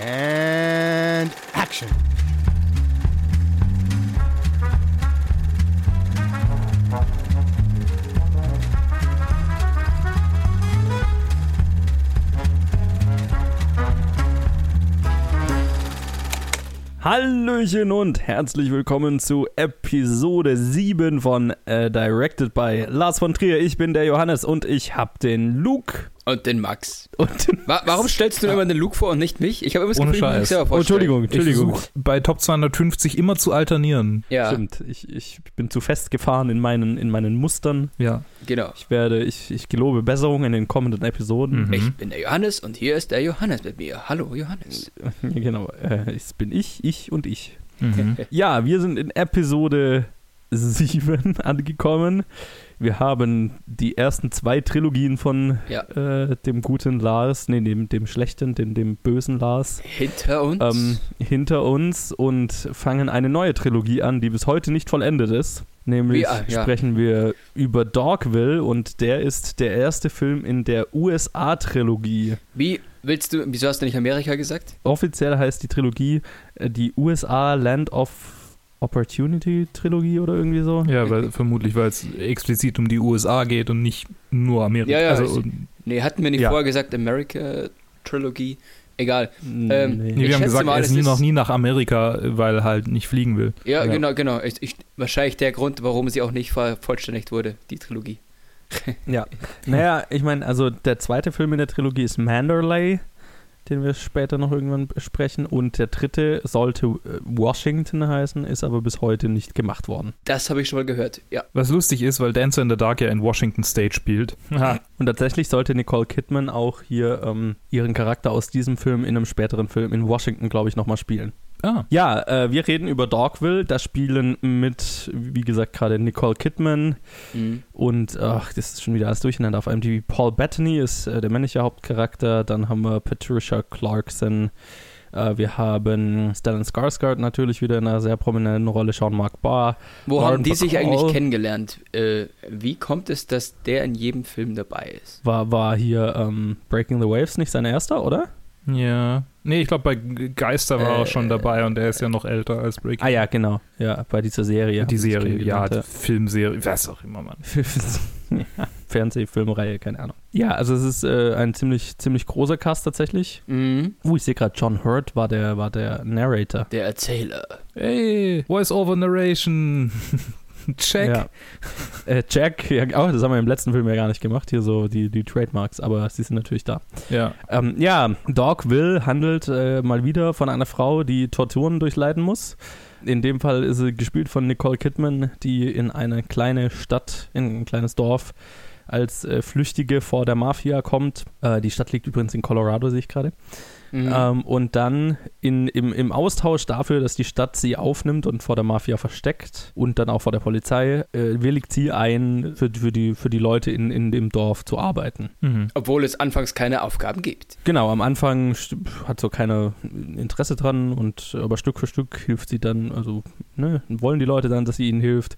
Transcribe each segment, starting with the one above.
And action. Hallöchen und herzlich willkommen zu Episode 7 von äh, Directed by Lars von Trier. Ich bin der Johannes und ich hab den Luke. Und den Max. Und den Wa warum stellst du immer den Luke vor und nicht mich? Ich habe immer das Ohne Gefühl, ich mich Scheiß. selber Oh. Entschuldigung, Ich Entschuldigung. versuche bei Top 250 immer zu alternieren. Ja, Stimmt, ich, ich bin zu festgefahren in meinen, in meinen Mustern. Ja. genau. Ich werde, ich, ich gelobe Besserung in den kommenden Episoden. Mhm. Ich bin der Johannes und hier ist der Johannes mit mir. Hallo Johannes. Ja, genau, äh, es bin ich, ich und ich. Mhm. Ja, wir sind in Episode 7 angekommen. Wir haben die ersten zwei Trilogien von Ja. äh, dem guten Lars, nee, dem, dem schlechten, dem, dem bösen Lars Hinter uns. ähm, hinter uns und fangen eine neue Trilogie an, die bis heute nicht vollendet ist. Nämlich Wie, ah, ja. sprechen wir über Dogville und der ist der erste Film in der USA-Trilogie. Wie willst du, wieso hast du nicht Amerika gesagt? Offiziell heißt die Trilogie äh, die USA Land of Opportunity Trilogie oder irgendwie so. Ja, weil, vermutlich, weil es explizit um die USA geht und nicht nur Amerika. Ja, ja, also, ich- Nee, hatten wir nicht Ja. vorher gesagt America Trilogie? Egal. Ähm, Ähm, nee. wir haben gesagt, mal, er ist nie ist- noch nie nach Amerika, weil er halt nicht fliegen will. Ja, Ja. genau, genau. Ich, ich, wahrscheinlich der Grund, warum sie auch nicht vervollständigt wurde, die Trilogie. Ja. Naja, ich meine, also der zweite Film in der Trilogie ist Manderley, den wir später noch irgendwann besprechen. Und der dritte sollte äh, Washington heißen, ist aber bis heute nicht gemacht worden. Das habe ich schon mal gehört. Ja. Was lustig ist, weil Dancer in the Dark ja in Washington State spielt. Und tatsächlich sollte Nicole Kidman auch hier ähm, ihren Charakter aus diesem Film in einem späteren Film in Washington, glaube ich, nochmal spielen. Ah. Ja, äh, wir reden über Dogville. Da spielen mit, wie gesagt, gerade Nicole Kidman Mhm. und, ach, das ist schon wieder alles durcheinander auf IMDb. Paul Bettany ist äh, der männliche Hauptcharakter. Dann haben wir Patricia Clarkson. Äh, wir haben Stellan Skarsgård natürlich wieder in einer sehr prominenten Rolle. Sean Mark Barr. Wo Lauren haben die sich Bacall. eigentlich kennengelernt? Äh, wie kommt es, dass der in jedem Film dabei ist? War, war hier ähm, Breaking the Waves nicht sein erster, oder? Ja. Nee, ich glaube, bei G- Geister war er Äh, schon dabei und er ist ja noch älter als Breaking. Ah ja, genau. Ja, bei dieser Serie. die Serie, ja, die Filmserie, was auch immer, Mann. ja, Fernsehfilmreihe, keine Ahnung. Ja, also es ist äh, ein ziemlich, ziemlich großer Cast tatsächlich. Mhm. Uh, ich sehe gerade, John Hurt war der, war der Narrator. Der Erzähler. Hey, Voice-Over Narration. Check. Ja. Äh, Jack, ja, oh, das haben wir im letzten Film ja gar nicht gemacht, hier so die, die Trademarks, aber sie sind natürlich da. Ja. Ähm, ja, Dogville handelt äh, mal wieder von einer Frau, die Torturen durchleiden muss. In dem Fall ist sie gespielt von Nicole Kidman, die in eine kleine Stadt, in ein kleines Dorf als äh, Flüchtige vor der Mafia kommt. Äh, die Stadt liegt übrigens in Colorado, sehe ich gerade. Mhm. Ähm, und dann in, im, im Austausch dafür, dass die Stadt sie aufnimmt und vor der Mafia versteckt und dann auch vor der Polizei, äh, willigt sie ein, für, für, die, für die Leute in, in dem Dorf zu arbeiten. Mhm. Obwohl es anfangs keine Aufgaben gibt. Genau, am Anfang st- hat so keiner Interesse dran und aber Stück für Stück hilft sie dann, also ne, wollen die Leute dann, dass sie ihnen hilft.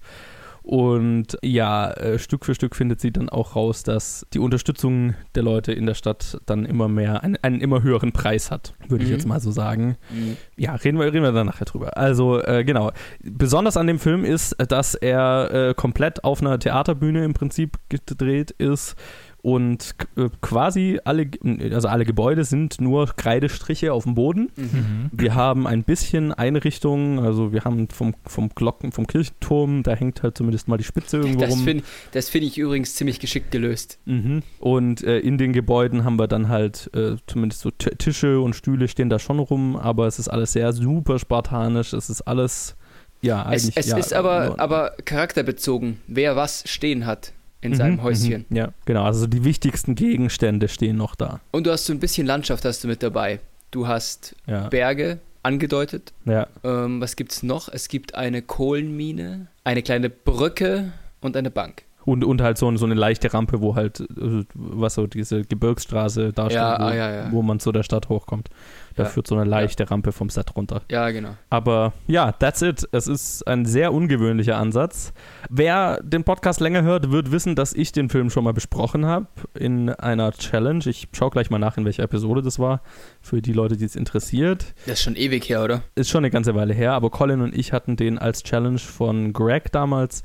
Und ja, äh, Stück für Stück findet sie dann auch raus, dass die Unterstützung der Leute in der Stadt dann immer mehr, einen, einen immer höheren Preis hat, würde ich Mhm. jetzt mal so sagen. Mhm. Ja, reden wir, reden wir dann nachher drüber. Also, äh, genau. Besonders an dem Film ist, dass er äh, komplett auf einer Theaterbühne im Prinzip gedreht ist und äh, quasi alle, also alle Gebäude sind nur Kreidestriche auf dem Boden. Mhm. Mhm. Wir haben ein bisschen Einrichtungen, also wir haben vom, vom Glocken, vom Kirchturm, da hängt halt zumindest mal die Spitze irgendwo Das rum. finde das find ich übrigens ziemlich geschickt gelöst. Mhm. Und äh, in den Gebäuden haben wir dann halt äh, zumindest so T Tische und Stühle stehen da schon rum, aber es ist alles sehr super spartanisch. Es ist alles, ja, Es, eigentlich. es ja, ist aber, aber charakterbezogen, wer was stehen hat in Mhm, seinem Häuschen. Mhm, ja, genau. Also die wichtigsten Gegenstände stehen noch da. Und du hast so ein bisschen Landschaft hast du mit dabei. Du hast Ja. Berge angedeutet. ja. Ähm, was gibt's noch? Es gibt eine Kohlenmine, eine kleine Brücke und eine Bank. Und, und halt so, so eine leichte Rampe, wo halt, äh, was so diese Gebirgsstraße darstellt, Ja, wo, ah, ja, ja. wo man zu der Stadt hochkommt. Da führt so eine leichte Rampe vom Set runter. Ja, genau. Aber ja, that's it. Es ist ein sehr ungewöhnlicher Ansatz. Wer den Podcast länger hört, wird wissen, dass ich den Film schon mal besprochen habe in einer Challenge. Ich schaue gleich mal nach, in welcher Episode das war, für die Leute, die es interessiert. Das ist schon ewig her, oder? Ist schon eine ganze Weile her, aber Colin und ich hatten den als Challenge von Greg damals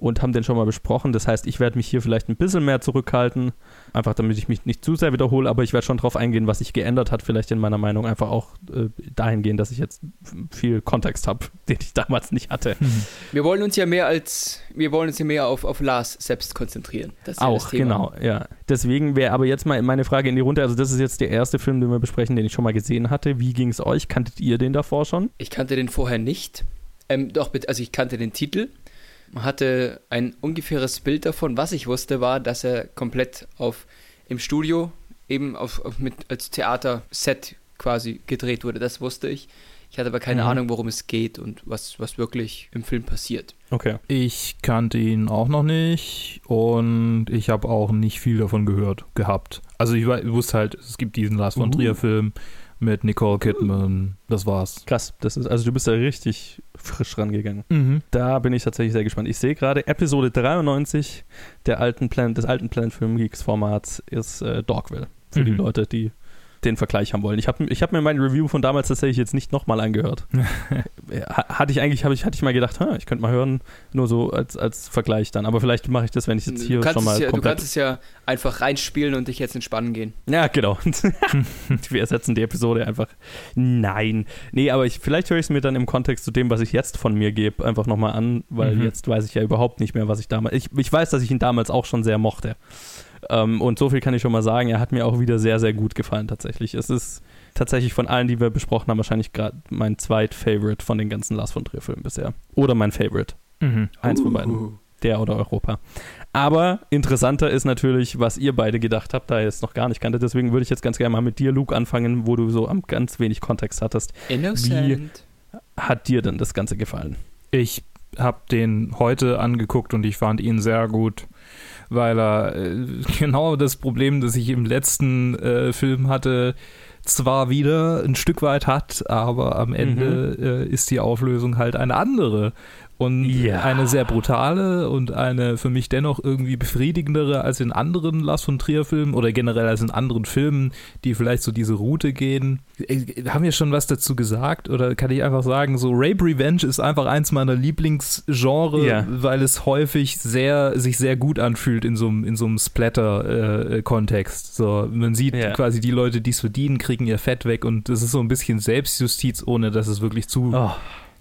und haben den schon mal besprochen. Das heißt, ich werde mich hier vielleicht ein bisschen mehr zurückhalten, einfach damit ich mich nicht zu sehr wiederhole, aber ich werde schon darauf eingehen, was sich geändert hat, vielleicht in meiner Meinung einfach auch äh, dahingehend, dass ich jetzt viel Kontext habe, den ich damals nicht hatte. Wir wollen uns ja mehr als, wir wollen uns ja mehr auf, auf Lars selbst konzentrieren. Das ist ja das Auch, Thema. genau, ja. Deswegen wäre aber jetzt mal meine Frage in die Runde. Also, das ist jetzt der erste Film, den wir besprechen, den ich schon mal gesehen hatte. Wie ging es euch? Kanntet ihr den davor schon? Ich kannte den vorher nicht. Ähm, doch, also ich kannte den Titel. Man hatte ein ungefähres Bild davon. Was ich wusste, war, dass er komplett auf im Studio eben auf, auf mit als Theaterset quasi gedreht wurde. Das wusste ich. Ich hatte aber keine Mhm. Ahnung, worum es geht und was, was wirklich im Film passiert. Okay. Ich kannte ihn auch noch nicht und ich habe auch nicht viel davon gehört gehabt. Also ich wusste halt, es gibt diesen Lars von Uh. Trier Film mit Nicole Kidman. Das war's. Krass. Das ist, also, du bist da richtig frisch rangegangen. Mhm. Da bin ich tatsächlich sehr gespannt. Ich sehe gerade, Episode 93 der alten Plan des alten Planet Film Geeks Formats ist äh, Dogville. Für die Mhm. Leute, die den Vergleich haben wollen. Ich habe ich hab mir mein Review von damals tatsächlich jetzt nicht nochmal angehört. Ha- hatte ich eigentlich, habe ich, hatte ich mal gedacht, ich könnte mal hören, nur so als, als Vergleich dann. Aber vielleicht mache ich das, wenn ich jetzt hier du, schon mal ja, du komplett. kannst es ja einfach reinspielen und dich jetzt entspannen gehen. Ja, genau. Wir ersetzen die Episode einfach. Nein. Nee, aber ich, vielleicht höre ich es mir dann im Kontext zu dem, was ich jetzt von mir gebe, einfach nochmal an, weil Mhm. jetzt weiß ich ja überhaupt nicht mehr, was ich damals. Ich, ich weiß, dass ich ihn damals auch schon sehr mochte. Ähm, und so viel kann ich schon mal sagen, er hat mir auch wieder sehr, sehr gut gefallen tatsächlich. Es ist tatsächlich von allen, die wir besprochen haben, wahrscheinlich gerade mein zweit-Favorite von den ganzen Lars von Trier-Filmen bisher. Oder mein Favorite. Mhm. Eins von beiden. Uh. Der oder Europa. Aber interessanter ist natürlich, was ihr beide gedacht habt, da ihr es noch gar nicht kanntet. Deswegen würde ich jetzt ganz gerne mal mit dir, Luke, anfangen, wo du so am ganz wenig Kontext hattest. Innocent. Hat dir denn das Ganze gefallen? Ich habe den heute angeguckt und ich fand ihn sehr gut, weil er äh, genau das Problem, das ich im letzten äh, Film hatte, zwar wieder ein Stück weit hat, aber am Ende äh, ist die Auflösung halt eine andere. Und Ja. eine sehr brutale und eine für mich dennoch irgendwie befriedigendere als in anderen Lars von Trier-Filmen oder generell als in anderen Filmen, die vielleicht so diese Route gehen. Äh, Haben wir schon was dazu gesagt? Oder kann ich einfach sagen, so Rape Revenge ist einfach eins meiner Lieblingsgenre, Ja. weil es häufig sehr, sich sehr gut anfühlt in so einem, in so einem Splatter-Kontext. so, man sieht Ja. quasi die Leute, die es verdienen, kriegen ihr Fett weg und das ist so ein bisschen Selbstjustiz, ohne dass es wirklich zu, Oh,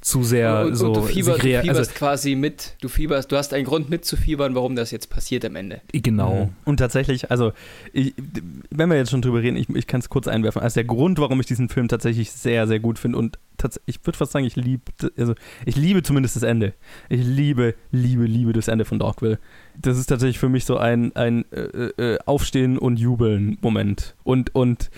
zu sehr und, so und du, fieber, sich du fieberst also, quasi mit, du fieberst, du hast einen Grund mitzufiebern, warum das jetzt passiert am Ende. Genau. Mhm. Und tatsächlich, also, ich, wenn wir jetzt schon drüber reden, ich, ich kann es kurz einwerfen. Also, der Grund, warum ich diesen Film tatsächlich sehr, sehr gut finde und ich würde fast sagen, ich liebe, also, ich liebe zumindest das Ende. Ich liebe, liebe, liebe das Ende von Dogville. Das ist tatsächlich für mich so ein, ein äh, äh, Aufstehen und Jubeln Moment. Und, und,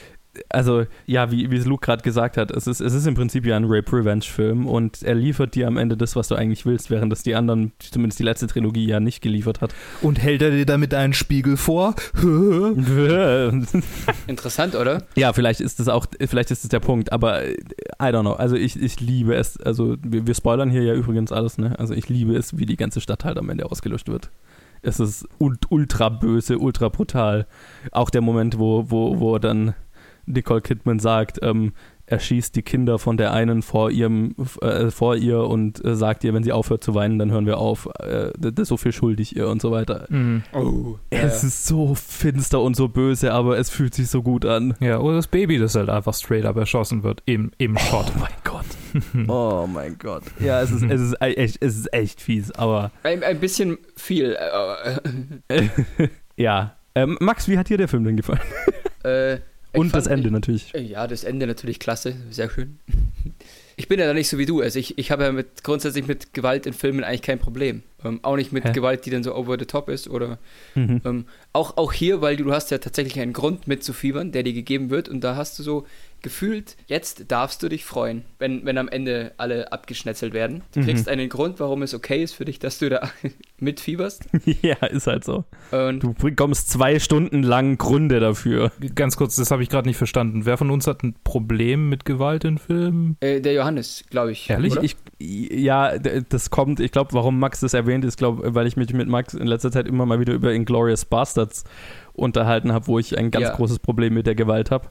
also, ja, wie, wie es Luke gerade gesagt hat, es ist, es ist im Prinzip ja ein Rape-Revenge-Film und er liefert dir am Ende das, was du eigentlich willst, während das die anderen, zumindest die letzte Trilogie, ja nicht geliefert hat. Und hält er dir damit einen Spiegel vor? Interessant, oder? Ja, vielleicht ist das auch, vielleicht ist das der Punkt, aber äh, I don't know. Also ich, ich liebe es, also wir, wir spoilern hier ja übrigens alles, ne? Also ich liebe es, wie die ganze Stadt halt am Ende ausgelöscht wird. Es ist ult- ultra böse, ultra brutal. Auch der Moment, wo, wo, wo dann Nicole Kidman sagt, ähm, er schießt die Kinder von der einen vor ihrem, äh, vor ihr und äh, sagt ihr, wenn sie aufhört zu weinen, dann hören wir auf. Äh, das ist so viel schuldig ihr und so weiter. Mhm. Oh. Es ist so finster und so böse, aber es fühlt sich so gut an. Ja, oder das Baby, das halt einfach straight up erschossen wird im, im Shot. Oh mein Gott. Oh mein Gott. Ja, es ist, es ist e- echt, es ist echt fies, aber Ein, ein bisschen viel. Äh, ja. Ähm, Max, wie hat dir der Film denn gefallen? äh, Und das fand- Ende natürlich. Ich, ja, das Ende natürlich klasse, sehr schön. Ich bin ja da nicht so wie du. Also ich, ich habe ja mit, grundsätzlich mit Gewalt in Filmen eigentlich kein Problem. Ähm, auch nicht mit Hä? Gewalt, die dann so over the top ist oder Mhm. ähm, auch, auch hier, weil du, du hast ja tatsächlich einen Grund mitzufiebern, der dir gegeben wird und da hast du so gefühlt, jetzt darfst du dich freuen, wenn, wenn am Ende alle abgeschnetzelt werden. Du Mhm. kriegst einen Grund, warum es okay ist für dich, dass du da mitfieberst. ja, ist halt so. Und Du bekommst zwei Stunden lang Gründe dafür. Ganz kurz, das habe ich gerade nicht verstanden. Wer von uns hat ein Problem mit Gewalt in Filmen? äh, der Johannes, glaube ich. Ehrlich? oder? Ich, ja, das kommt, ich glaube, warum Max das erwähnt, ist, glaube weil ich mich mit Max in letzter Zeit immer mal wieder über Inglourious Bastards unterhalten habe, wo ich ein ganz Ja. großes Problem mit der Gewalt habe.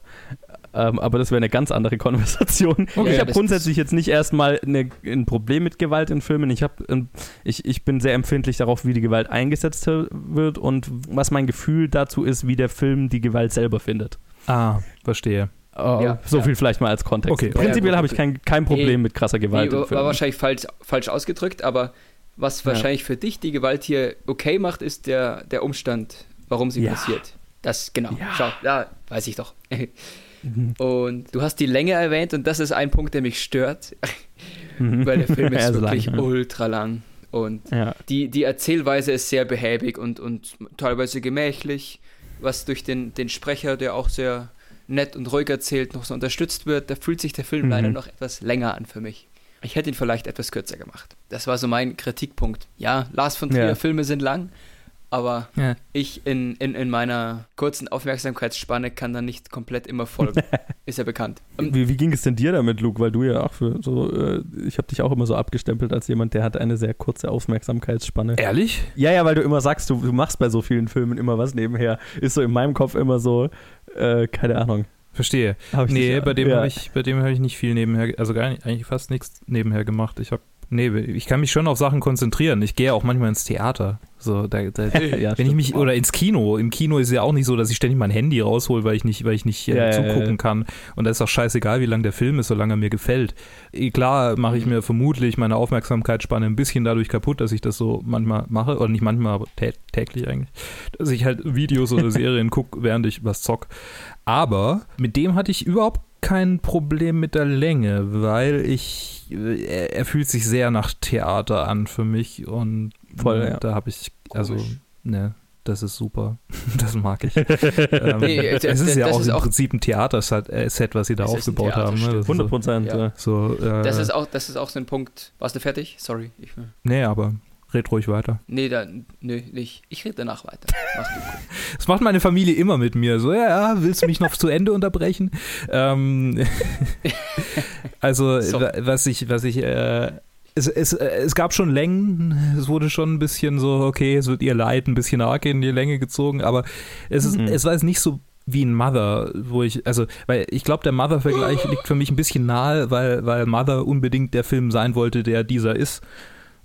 Ähm, aber das wäre eine ganz andere Konversation. Okay. ich habe grundsätzlich jetzt nicht erstmal eine, ein Problem mit Gewalt in Filmen. Ich, hab, ähm, ich, ich bin sehr empfindlich darauf, wie die Gewalt eingesetzt wird und was mein Gefühl dazu ist, wie der Film die Gewalt selber findet. Ah, verstehe. Äh, Ja, so ja. viel vielleicht mal als Kontext. Okay. Prinzipiell Ja, habe ich kein, kein Problem Nee. mit krasser Gewalt Nee, war, Filmen. wahrscheinlich falsch, falsch ausgedrückt, aber was Ja. wahrscheinlich für dich die Gewalt hier okay macht, ist der, der Umstand, warum sie Ja. passiert. Das, genau. Ja. Schau, ja, weiß ich doch. Mhm. Und du hast die Länge erwähnt und das ist ein Punkt, der mich stört, Mhm. weil der Film ist lang, wirklich ja. ultra lang. Und Ja. die, die Erzählweise ist sehr behäbig und, und teilweise gemächlich, was durch den, den Sprecher, der auch sehr nett und ruhig erzählt, noch so unterstützt wird. Da fühlt sich der Film Mhm. leider noch etwas länger an für mich. Ich hätte ihn vielleicht etwas kürzer gemacht. Das war so mein Kritikpunkt. Ja, Lars von Trier Ja. Filme sind lang, aber Ja. ich in, in, in meiner kurzen Aufmerksamkeitsspanne kann da nicht komplett immer folgen. ist ja bekannt. Wie, wie ging es denn dir damit, Luke? Weil du ja auch für so, äh, ich habe dich auch immer so abgestempelt als jemand, der hat eine sehr kurze Aufmerksamkeitsspanne. Ehrlich? Ja, ja, weil du immer sagst, du, du machst bei so vielen Filmen immer was nebenher. Ist so in meinem Kopf immer so, äh, keine Ahnung. Verstehe. Hab ich Nee, dich- bei dem ja. habe ich, bei dem habe ich nicht viel nebenher, also gar nicht, eigentlich fast nichts nebenher gemacht. Ich habe, nee, ich kann mich schon auf Sachen konzentrieren. Ich gehe auch manchmal ins Theater. So, da, da, ja, wenn ich mich oder ins Kino. Im Kino ist ja auch nicht so, dass ich ständig mein Handy raushol, weil ich nicht, weil ich nicht äh, Ja, zugucken ja, kann. Und da ist auch scheißegal, wie lang der Film ist, solange er mir gefällt. Eh, Klar mache ich mir vermutlich meine Aufmerksamkeitsspanne ein bisschen dadurch kaputt, dass ich das so manchmal mache oder nicht manchmal, aber tä täglich eigentlich, dass ich halt Videos oder Serien gucke, während ich was zock. Aber mit dem hatte ich überhaupt kein Problem mit der Länge, weil ich er, er fühlt sich sehr nach Theater an für mich und Voll, ja. da habe ich also Komisch. ne, das ist super. Das mag ich. ähm, Nee, äh, es ist ja auch ist im auch- Prinzip ein Theaterset, äh, was sie da aufgebaut haben. Ne? Theaterstück. Das ist 100 Prozent. Ja. Ja. So, äh, das, ist auch, das ist auch so ein Punkt. Warst du fertig? Sorry. Ich, nee, aber red ruhig weiter. nee, da, nö, nicht. Ich rede danach weiter. Das macht meine Familie immer mit mir. So, ja, ja, willst du mich noch zu Ende unterbrechen? Ähm, also, So. wa- was ich, was ich, äh, es, es, äh, es gab schon Längen, es wurde schon ein bisschen so, okay, es wird ihr Leid ein bisschen arg in die Länge gezogen, aber es, ist, Mhm. es war jetzt nicht so wie ein Mother, wo ich, also, weil ich glaube, der Mother-Vergleich liegt für mich ein bisschen nahe, weil, weil Mother unbedingt der Film sein wollte, der dieser ist,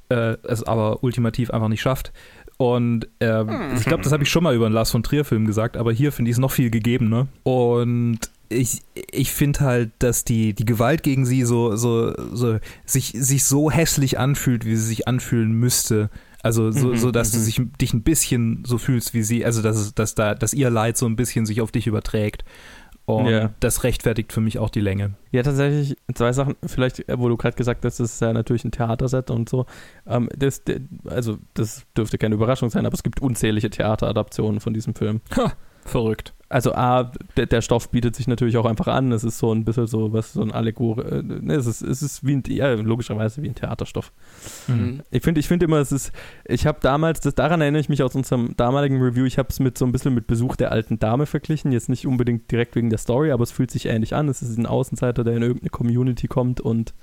äh, es aber ultimativ einfach nicht schafft. Und ähm, ich glaube, das habe ich schon mal über einen Lars von Trier-Film gesagt, aber hier finde ich es noch viel gegeben, ne? Und ich, ich finde halt, dass die, die Gewalt gegen sie so, so, so sich, sich so hässlich anfühlt, wie sie sich anfühlen müsste. Also so, Mhm, so dass du mhm. sich, dich ein bisschen so fühlst wie sie, also dass, dass, da, dass ihr Leid so ein bisschen sich auf dich überträgt. Und Ja. das rechtfertigt für mich auch die Länge. Ja, tatsächlich zwei Sachen. Vielleicht, äh, wo du gerade gesagt hast, das ist ja natürlich ein Theaterset und so. Ähm, das, also, das dürfte keine Überraschung sein, aber es gibt unzählige Theateradaptionen von diesem Film. Verrückt. Also, A, der, der Stoff bietet sich natürlich auch einfach an. Es ist so ein bisschen so, was so ein Allegor. Äh, ne, es ist, es ist wie ein, ja, logischerweise wie ein Theaterstoff. Mhm. Ich finde ich finde immer, es ist, ich habe damals, das, daran erinnere ich mich aus unserem damaligen Review, ich habe es mit so ein bisschen mit Besuch der alten Dame verglichen, jetzt nicht unbedingt direkt wegen der Story, aber es fühlt sich ähnlich an. Es ist ein Außenseiter, der in irgendeine Community kommt und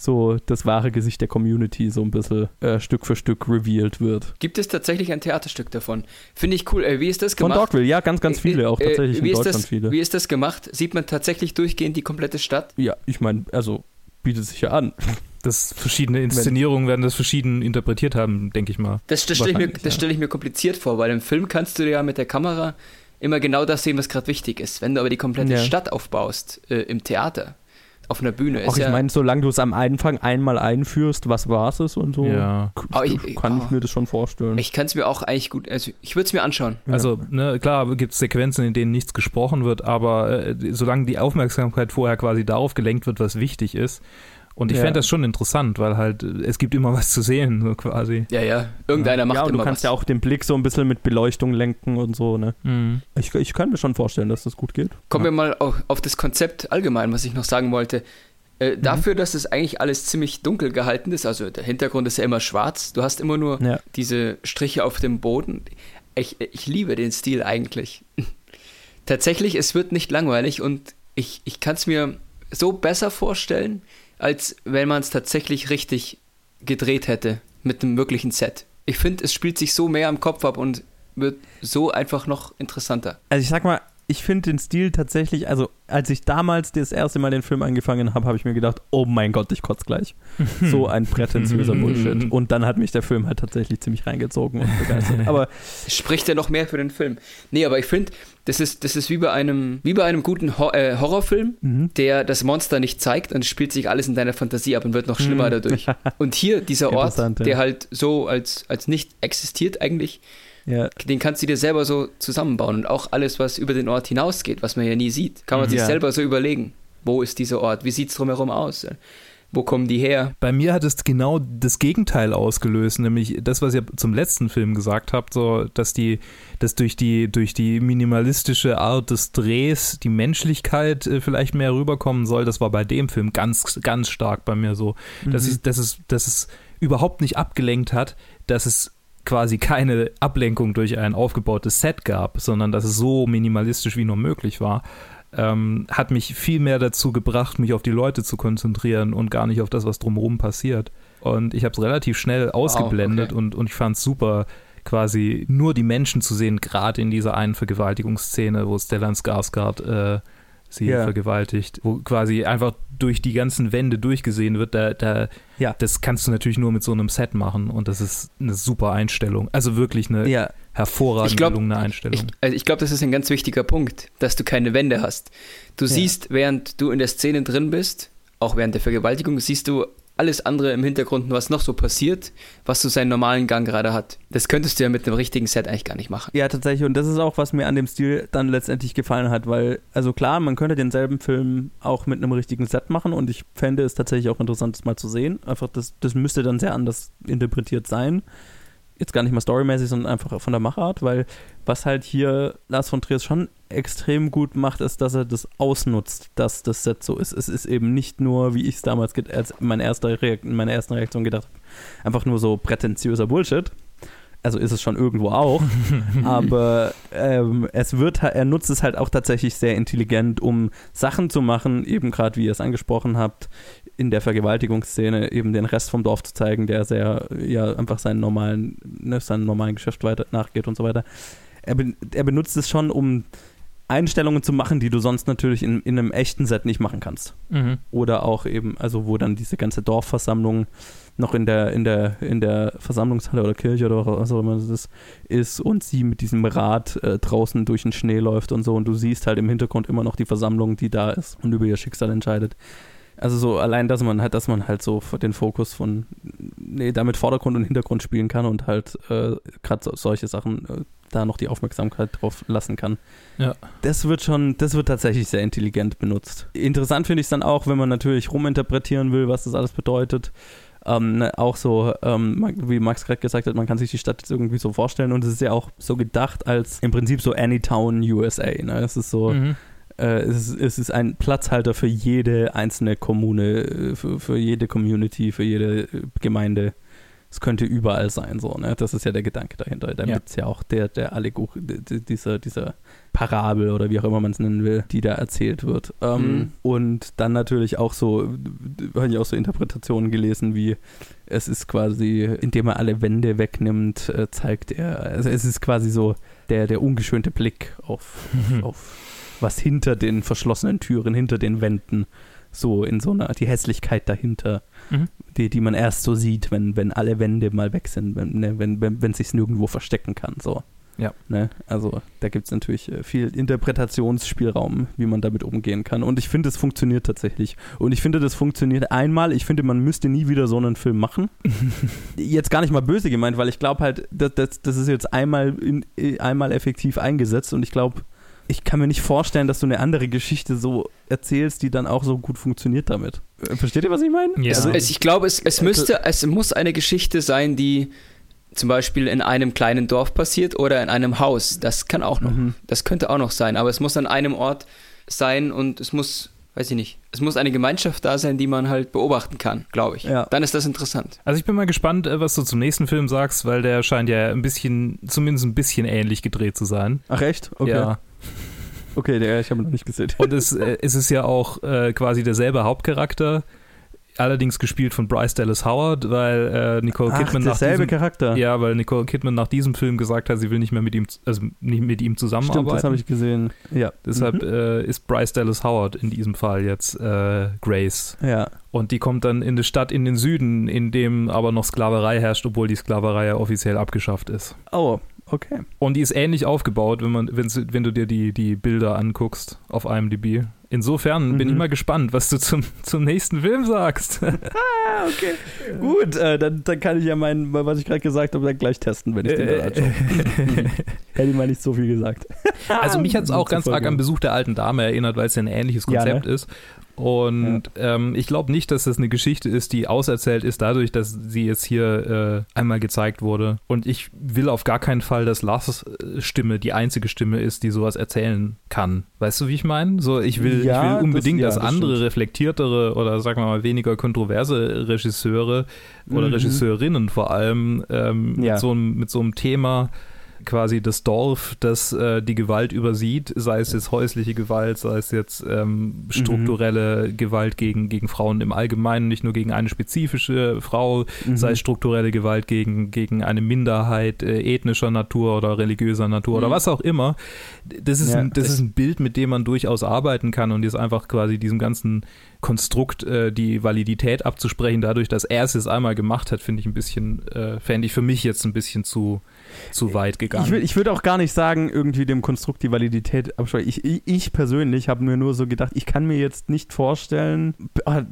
so das wahre Gesicht der Community so ein bisschen äh, Stück für Stück revealed wird. Gibt es tatsächlich ein Theaterstück davon? Finde ich cool. Äh, wie ist das Von gemacht? Dogville, ja, ganz, ganz viele, auch Äh, tatsächlich wie in ist Deutschland das, viele. Wie ist das gemacht? Sieht man tatsächlich durchgehend die komplette Stadt? Ja, ich meine, also bietet sich ja an. Das verschiedene Inszenierungen werden das verschieden interpretiert haben, denke ich mal. Das, das stelle ich, ja. stell ich mir kompliziert vor, weil im Film kannst du ja mit der Kamera immer genau das sehen, was gerade wichtig ist. Wenn du aber die komplette Ja. Stadt aufbaust äh, im Theater, auf einer Bühne, Auch ist ich ja. meine, solange du es am Anfang einmal einführst, was war es und so, Ja. k- Aber ich- kann oh. ich mir das schon vorstellen. ich kann es mir auch eigentlich gut, also ich würde es mir anschauen. Ja. Also, ne, klar, gibt es Sequenzen, in denen nichts gesprochen wird, aber äh, solange die Aufmerksamkeit vorher quasi darauf gelenkt wird, was wichtig ist, Und ich Ja. fände das schon interessant, weil halt äh, es gibt immer was zu sehen, so quasi. Ja, ja. Irgendeiner macht ja, und immer du kannst was. ja auch den Blick so ein bisschen mit Beleuchtung lenken und so, ne? Mhm. Ich, ich kann mir schon vorstellen, dass das gut geht. Kommen wir mal auf, auf das Konzept allgemein, was ich noch sagen wollte. Äh, Mhm. Dafür, dass es eigentlich alles ziemlich dunkel gehalten ist, also der Hintergrund ist ja immer schwarz, du hast immer nur Ja. diese Striche auf dem Boden. Ich, ich liebe den Stil eigentlich. Tatsächlich, es wird nicht langweilig und ich, ich kann es mir so besser vorstellen, als wenn man es tatsächlich richtig gedreht hätte mit einem wirklichen Set. Ich finde, es spielt sich so mehr am Kopf ab und wird so einfach noch interessanter. Also ich sag mal, ich finde den Stil tatsächlich, also als ich damals das erste Mal den Film angefangen habe, habe ich mir gedacht, oh mein Gott, ich kotze gleich. So ein prätentiöser Bullshit. Und dann hat mich der Film halt tatsächlich ziemlich reingezogen und begeistert. Aber spricht ja noch mehr für den Film. Nee, aber ich finde, das ist, das ist wie bei einem, wie bei einem guten Hor äh, Horrorfilm, Mhm. der das Monster nicht zeigt und spielt sich alles in deiner Fantasie ab und wird noch schlimmer Mhm. dadurch. Und hier, dieser Ort, ja. der halt so als, als nicht existiert eigentlich, ja, den kannst du dir selber so zusammenbauen. Und auch alles, was über den Ort hinausgeht, was man ja nie sieht, kann man Mhm. sich Ja. selber so überlegen. Wo ist dieser Ort? Wie sieht es drumherum aus? Wo kommen die her? Bei mir hat es genau das Gegenteil ausgelöst, nämlich das, was ihr zum letzten Film gesagt habt, so dass die, dass durch die, durch die minimalistische Art des Drehs die Menschlichkeit äh, vielleicht mehr rüberkommen soll. Das war bei dem Film ganz, ganz stark bei mir so. Dass, Mhm. ich, dass, es, dass es überhaupt nicht abgelenkt hat, dass es quasi keine Ablenkung durch ein aufgebautes Set gab, sondern dass es so minimalistisch wie nur möglich war ähm, hat mich viel mehr dazu gebracht, mich auf die Leute zu konzentrieren und gar nicht auf das, was drumherum passiert. Und ich habe es relativ schnell ausgeblendet okay. und, und ich fand es super, quasi nur die Menschen zu sehen, gerade in dieser einen Vergewaltigungsszene, wo Stellan Skarsgård äh, sie Ja. vergewaltigt, wo quasi einfach durch die ganzen Wände durchgesehen wird, da, da, Ja. das kannst du natürlich nur mit so einem Set machen und das ist eine super Einstellung. Also wirklich eine ja, hervorragend Ich glaub, gelungene Ich, Einstellung. also ich glaube, das ist ein ganz wichtiger Punkt, dass du keine Wände hast. Du Ja. siehst, während du in der Szene drin bist, auch während der Vergewaltigung, siehst du alles andere im Hintergrund, was noch so passiert, was so seinen normalen Gang gerade hat. Das könntest du ja mit einem richtigen Set eigentlich gar nicht machen. Ja, tatsächlich. Und das ist auch, was mir an dem Stil dann letztendlich gefallen hat, weil, also klar, man könnte denselben Film auch mit einem richtigen Set machen und ich fände es tatsächlich auch interessant, das mal zu sehen. Einfach, das, das müsste dann sehr anders interpretiert sein. Jetzt gar nicht mal storymäßig, sondern einfach von der Machart, weil was halt hier Lars von Trier schon extrem gut macht, ist, dass er das ausnutzt, dass das Set so ist. Es ist eben nicht nur, wie ich es damals als meine erste Reakt in meiner ersten Reaktion gedacht habe, einfach nur so prätentiöser Bullshit. Also ist es schon irgendwo auch, aber ähm, es wird, er nutzt es halt auch tatsächlich sehr intelligent, um Sachen zu machen, eben gerade wie ihr es angesprochen habt, in der Vergewaltigungsszene eben den Rest vom Dorf zu zeigen, der sehr, ja, einfach seinen normalen, ne, seinem normalen Geschäft weiter nachgeht und so weiter. Er, ben- er benutzt es schon, um Einstellungen zu machen, die du sonst natürlich in, in einem echten Set nicht machen kannst. Mhm. Oder auch eben, also wo dann diese ganze Dorfversammlung noch in der, in der, in der Versammlungshalle oder Kirche oder was auch immer das ist, ist und sie mit diesem Rad äh, draußen durch den Schnee läuft und so und du siehst halt im Hintergrund immer noch die Versammlung, die da ist und über ihr Schicksal entscheidet. Also so allein, dass man halt, dass man halt so den Fokus von, nee, damit Vordergrund und Hintergrund spielen kann und halt äh, gerade so, solche Sachen äh, da noch die Aufmerksamkeit drauf lassen kann. Ja. Das wird schon, das wird tatsächlich sehr intelligent benutzt. Interessant finde ich es dann auch, wenn man natürlich ruminterpretieren will, was das alles bedeutet. Ähm, ne, auch so, ähm, wie Max gerade gesagt hat, man kann sich die Stadt jetzt irgendwie so vorstellen und es ist ja auch so gedacht als im Prinzip so Anytown USA. Ne? Es ist so, Mhm. äh, es, ist, es ist ein Platzhalter für jede einzelne Kommune, äh, für, für jede Community, für jede äh, Gemeinde. Es könnte überall sein, so, ne? Das ist ja der Gedanke dahinter. Da Ja. gibt es ja auch der, der Allegor dieser, dieser Parabel oder wie auch immer man es nennen will, die da erzählt wird. Ähm, Mhm. Und dann natürlich auch so, habe ich auch so Interpretationen gelesen, wie es ist quasi, indem er alle Wände wegnimmt, äh, zeigt er, also es ist quasi so der, der ungeschönte Blick auf, Mhm. auf was hinter den verschlossenen Türen, hinter den Wänden, so in so einer, die Hässlichkeit dahinter, Mhm. die, die man erst so sieht, wenn, wenn alle Wände mal weg sind, wenn, ne, wenn, wenn, wenn sich nirgendwo verstecken kann, so. Ja. Ne? Also da gibt es natürlich äh, viel Interpretationsspielraum, wie man damit umgehen kann. Und ich finde, es funktioniert tatsächlich. Und ich finde, das funktioniert einmal. Ich finde, man müsste nie wieder so einen Film machen. jetzt gar nicht mal böse gemeint, weil ich glaube halt, das, das, das ist jetzt einmal, in, einmal effektiv eingesetzt und ich glaube, ich kann mir nicht vorstellen, dass du eine andere Geschichte so erzählst, die dann auch so gut funktioniert damit. Äh, Versteht ihr, was ich meine? Ja. Also, es, ich glaube, es, es müsste, es muss eine Geschichte sein, die zum Beispiel in einem kleinen Dorf passiert oder in einem Haus. Das kann auch noch. Mhm. Das könnte auch noch sein. Aber es muss an einem Ort sein und es muss, weiß ich nicht, es muss eine Gemeinschaft da sein, die man halt beobachten kann, glaube ich. Ja. Dann ist das interessant. Also ich bin mal gespannt, äh, was du zum nächsten Film sagst, weil der scheint ja ein bisschen, zumindest ein bisschen ähnlich gedreht zu sein. Ach echt? Okay. Ja. Okay, der, ich habe ihn noch nicht gesehen. Und es, äh, es ist ja auch äh, quasi derselbe Hauptcharakter, allerdings gespielt von Bryce Dallas Howard, weil äh, Nicole Ach, Kidman nach derselbe diesem, Charakter. ja, weil Nicole Kidman nach diesem Film gesagt hat, sie will nicht mehr mit ihm, also nicht mit ihm Stimmt, das zusammenarbeiten. habe ich gesehen. Ja. Deshalb Mhm. äh, ist Bryce Dallas Howard in diesem Fall jetzt äh, Grace. Ja. Und die kommt dann in eine Stadt in den Süden, in dem aber noch Sklaverei herrscht, obwohl die Sklaverei ja offiziell abgeschafft ist. Oh, okay. Und die ist ähnlich aufgebaut, wenn, man, wenn du dir die, die Bilder anguckst auf IMDb. Insofern bin Mhm. ich mal gespannt, was du zum, zum nächsten Film sagst. Ah, okay. Gut, äh, dann, dann kann ich ja mein, was ich gerade gesagt habe, dann gleich testen, wenn ich den dann anschaue. Hätte ich mal nicht so viel gesagt. Also mich hat es auch ganz arg an Besuch der alten Dame erinnert, weil es ja ein ähnliches Ja, Konzept ne? ist. Und ähm, ich glaube nicht, dass das eine Geschichte ist, die auserzählt ist, dadurch, dass sie jetzt hier äh, einmal gezeigt wurde. Und ich will auf gar keinen Fall, dass Lars äh, Stimme die einzige Stimme ist, die sowas erzählen kann. Weißt du, wie ich meine? So, ich will, Ja, ich will das- unbedingt, ja, dass das andere stimmt. reflektiertere oder sagen wir mal weniger kontroverse Regisseure oder Mhm. Regisseurinnen vor allem ähm, Ja. mit, so einem, mit so einem Thema quasi das Dorf, das äh, die Gewalt übersieht, sei es jetzt häusliche Gewalt, sei es jetzt ähm, strukturelle Gewalt gegen, gegen Frauen im Allgemeinen, nicht nur gegen eine spezifische Frau, Mhm. sei es strukturelle Gewalt gegen, gegen eine Minderheit äh, ethnischer Natur oder religiöser Natur oder Mhm. was auch immer. Das ist, Ja, ein, das- ist ein Bild, mit dem man durchaus arbeiten kann und jetzt einfach quasi diesem ganzen Konstrukt äh, die Validität abzusprechen, dadurch, dass er es jetzt einmal gemacht hat, finde ich ein bisschen, äh, fände ich für mich jetzt ein bisschen zu, zu weit gegangen. Ich, ich würde auch gar nicht sagen, irgendwie dem Konstrukt die Validität absprechen. Ich, ich, ich persönlich habe mir nur so gedacht, ich kann mir jetzt nicht vorstellen, ah,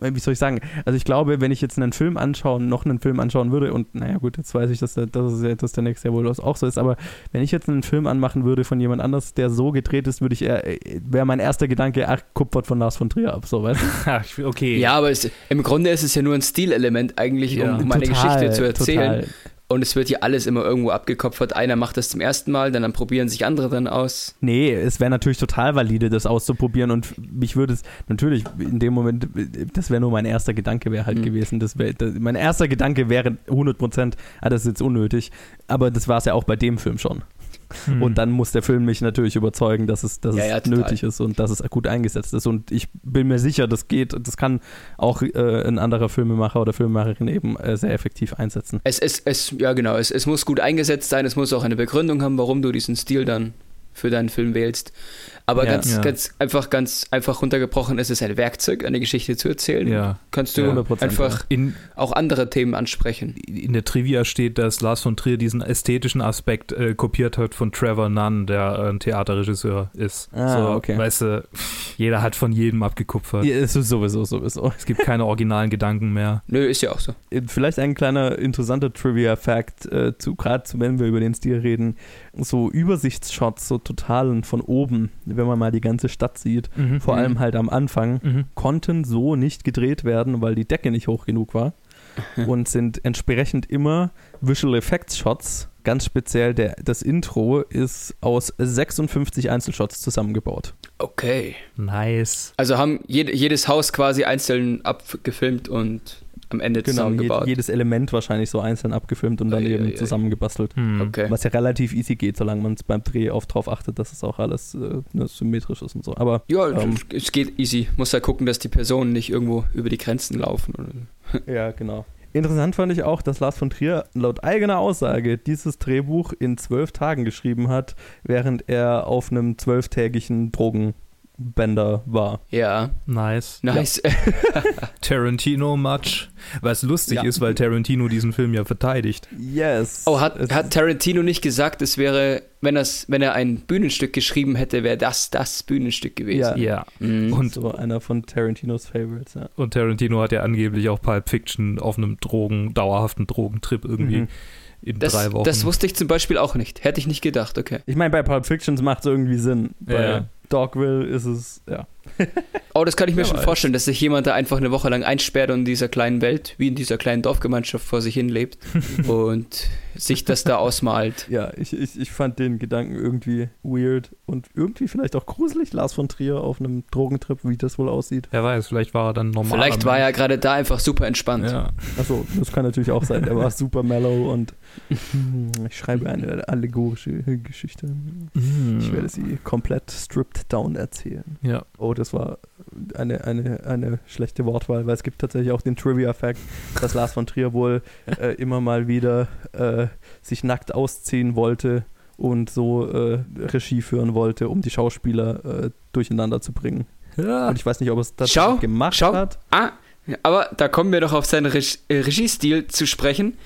wie soll ich sagen, also ich glaube, wenn ich jetzt einen Film anschauen, noch einen Film anschauen würde und naja gut, jetzt weiß ich, dass, der, dass, ja- dass der nächste Jahr wohl auch so ist, aber wenn ich jetzt einen Film anmachen würde von jemand anders, der so gedreht ist, würde ich eher, wäre mein erster Gedanke, ach, kupfert von Lars von Trier ab, so, weißt du? Okay. Ja, aber es, im Grunde ist es ja nur ein Stilelement eigentlich, Ja. um, um eine Total, Geschichte zu erzählen. total. Und es wird ja alles immer irgendwo abgekopfert. Einer macht das zum ersten Mal, dann, dann probieren sich andere dann aus. Nee, es wäre natürlich total valide, das auszuprobieren und mich würde es natürlich in dem Moment, das wäre nur mein erster Gedanke wäre halt Mhm. gewesen. Das wär, das, mein erster Gedanke wäre 100 Prozent, ah, das ist jetzt unnötig. Aber das war es ja auch bei dem Film schon. Hm. Und dann muss der Film mich natürlich überzeugen, dass es, dass Ja, es ja, nötig ist und dass es gut eingesetzt ist. Und ich bin mir sicher, das geht, das kann auch äh, ein anderer Filmemacher oder Filmemacherin eben äh, sehr effektiv einsetzen. Es, es, es, ja genau, es, es muss gut eingesetzt sein, es muss auch eine Begründung haben, warum du diesen Stil dann für deinen Film wählst. Aber Ja. ganz, Ja. ganz einfach, ganz einfach runtergebrochen ist es ein Werkzeug, eine Geschichte zu erzählen. ja. Kannst du Ja. 100%, einfach In, auch andere Themen ansprechen. in der Trivia steht, dass Lars von Trier diesen ästhetischen Aspekt äh, kopiert hat von Trevor Nunn, der äh, ein Theaterregisseur ist. Ah, so, okay. Weißt du, jeder hat von jedem abgekupfert. Ja, es ist sowieso, sowieso. Es gibt keine originalen Gedanken mehr. Nö, ist ja auch so. Vielleicht ein kleiner interessanter Trivia-Fact, äh, zu, gerade wenn wir über den Stil reden, so Übersichtsshots, so totalen von oben, wenn man mal die ganze Stadt sieht, vor Mhm. allem halt am Anfang, Mhm. konnten so nicht gedreht werden, weil die Decke nicht hoch genug war und sind entsprechend immer Visual Effects Shots, ganz speziell der, das Intro ist aus 56 Einzelshots zusammengebaut. Okay. Nice. Also haben jed jedes Haus quasi einzeln abgefilmt und am Ende Genau, zusammengebaut. jed, jedes Element wahrscheinlich so einzeln abgefilmt und dann Ei, ei, eben ei. zusammengebastelt. Hm. okay. Was ja relativ easy geht, solange man es beim Dreh auf drauf achtet, dass es auch alles äh, ne, symmetrisch ist und so. Aber Ja, Ähm. es geht easy. Muss ja gucken, dass die Personen nicht irgendwo über die Grenzen laufen. Ja, genau. Interessant fand ich auch, dass Lars von Trier laut eigener Aussage dieses Drehbuch in zwölf Tagen geschrieben hat, während er auf einem zwölftägigen Drogenbänder war. Ja, Nice. nice. Tarantino much. Was lustig Ja. ist, weil Tarantino diesen Film ja verteidigt. Yes. Oh, hat, hat Tarantino nicht gesagt, es wäre, wenn, das, wenn er ein Bühnenstück geschrieben hätte, wäre das das Bühnenstück gewesen. Ja. Mhm. Und, so einer von Tarantinos Favorites, ja. und Tarantino hat ja angeblich auch Pulp Fiction auf einem Drogen, dauerhaften Drogentrip irgendwie Mhm. in Das, drei Wochen. das wusste ich zum Beispiel auch nicht. Hätte ich nicht gedacht, okay. Ich meine, bei Pulp Fiction macht es irgendwie Sinn. Ja. Dogville ist es, ja. Oh, das kann ich mir Wer schon vorstellen, dass sich jemand da einfach eine Woche lang einsperrt und in dieser kleinen Welt, wie in dieser kleinen Dorfgemeinschaft vor sich hin lebt und sich das da ausmalt. Ja, ich, ich, ich fand den Gedanken irgendwie weird und irgendwie vielleicht auch gruselig. Lars von Trier auf einem Drogentrip, wie das wohl aussieht. Wer weiß, vielleicht war er dann normal. Vielleicht war er gerade da einfach super entspannt. Ja. Achso, das kann natürlich auch sein. Er war super mellow und hm, ich schreibe eine allegorische Geschichte. Ich werde sie komplett stripped down erzählen. Ja. Oh, das war eine, eine, eine schlechte Wortwahl, weil es gibt tatsächlich auch den Trivia-Fact, dass Lars von Trier wohl äh, immer mal wieder äh, sich nackt ausziehen wollte und so äh, Regie führen wollte, um die Schauspieler äh, durcheinander zu bringen. ja. Und ich weiß nicht, ob es das Schau, gemacht schau. hat. Ah, aber da kommen wir doch auf seinen äh, Regiestil zu sprechen.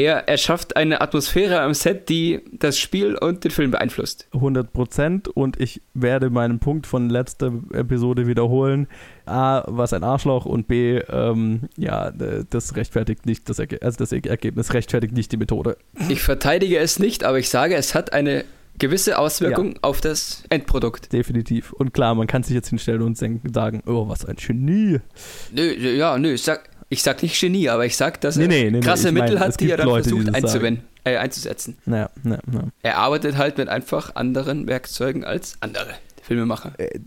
Er erschafft eine Atmosphäre am Set, die das Spiel und den Film beeinflusst. 100 Prozent und ich werde meinen Punkt von letzter Episode wiederholen. A, was ein Arschloch und B, ähm, ja, das rechtfertigt nicht das Ergebnis, also das Ergebnis rechtfertigt nicht die Methode. Ich verteidige es nicht, aber ich sage, es hat eine gewisse Auswirkung auf das Endprodukt. Definitiv. Und klar, man kann sich jetzt hinstellen und sagen, oh, was ein Genie. Nö, nö, ja, nö, ich sag, ich sag nicht Genie, aber ich sag, dass Nee, er nee, nee, nee, krasse mein, Mittel es hat, die er dann Leute, die versucht einzuwenden, äh, einzusetzen. Naja, naja, naja. Er arbeitet halt mit einfach anderen Werkzeugen als andere Filmemacher. Äh,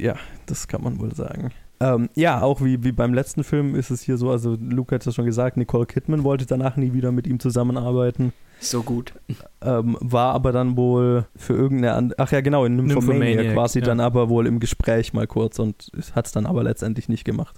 Ja, das kann man wohl sagen. Ähm, ja, auch wie, wie beim letzten Film ist es hier so, also Luke hat es schon gesagt, Nicole Kidman wollte danach nie wieder mit ihm zusammenarbeiten, So gut. ähm, war aber dann wohl für irgendeine andere, ach ja genau, in Nymphomania Nymphomaniac, quasi ja. dann aber wohl im Gespräch mal kurz und hat es dann aber letztendlich nicht gemacht.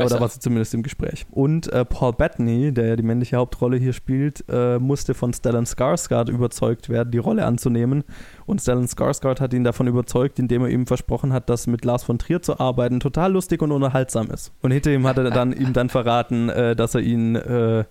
Aber Besser. da war sie zumindest im Gespräch. Und äh, Paul Bettany, der ja die männliche Hauptrolle hier spielt, äh, musste von Stellan Skarsgård überzeugt werden, die Rolle anzunehmen. Und Stellan Skarsgård hat ihn davon überzeugt, indem er ihm versprochen hat, dass mit Lars von Trier zu arbeiten total lustig und unterhaltsam ist. Und hinter ihm hat er dann ihm dann verraten, äh, dass er ihn äh,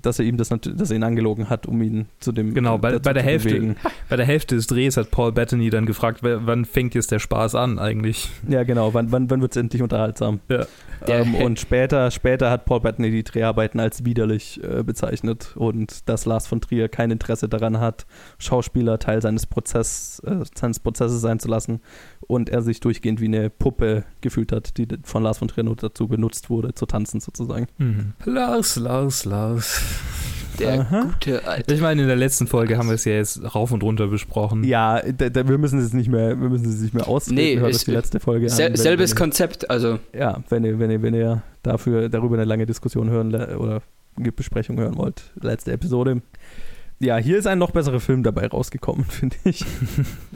dass er ihm das dass er ihn angelogen hat, um ihn zu dem Genau, bei- dazu bei der zu Hälfte. bewegen. Bei der Hälfte des Drehs hat Paul Bettany dann gefragt, wann fängt jetzt der Spaß an eigentlich? Ja, genau. Wann, wann, wann wird es endlich unterhaltsam? Ja. Ähm, und später, später hat Paul Bettany die Dreharbeiten als widerlich äh, bezeichnet und dass Lars von Trier kein Interesse daran hat, Schauspieler Teil seines, Prozess, äh, seines Prozesses sein zu lassen und er sich durchgehend wie eine Puppe gefühlt hat, die von Lars von Trier nur dazu benutzt wurde, zu tanzen sozusagen. Mhm. Lars, Lars, Lars. Der Aha. gute alte. Ich meine, in der letzten Folge haben wir es ja jetzt rauf und runter besprochen. Ja, da, da, wir müssen es nicht mehr, wir müssen es nicht mehr ausreden. Nee, euch die letzte Folge an. Sel wenn- selbes wenn, Konzept, also Ja, wenn ihr, wenn ihr, wenn ihr dafür, darüber eine lange Diskussion hören oder eine Besprechung hören wollt, letzte Episode. Ja, hier ist ein noch besserer Film dabei rausgekommen, finde ich.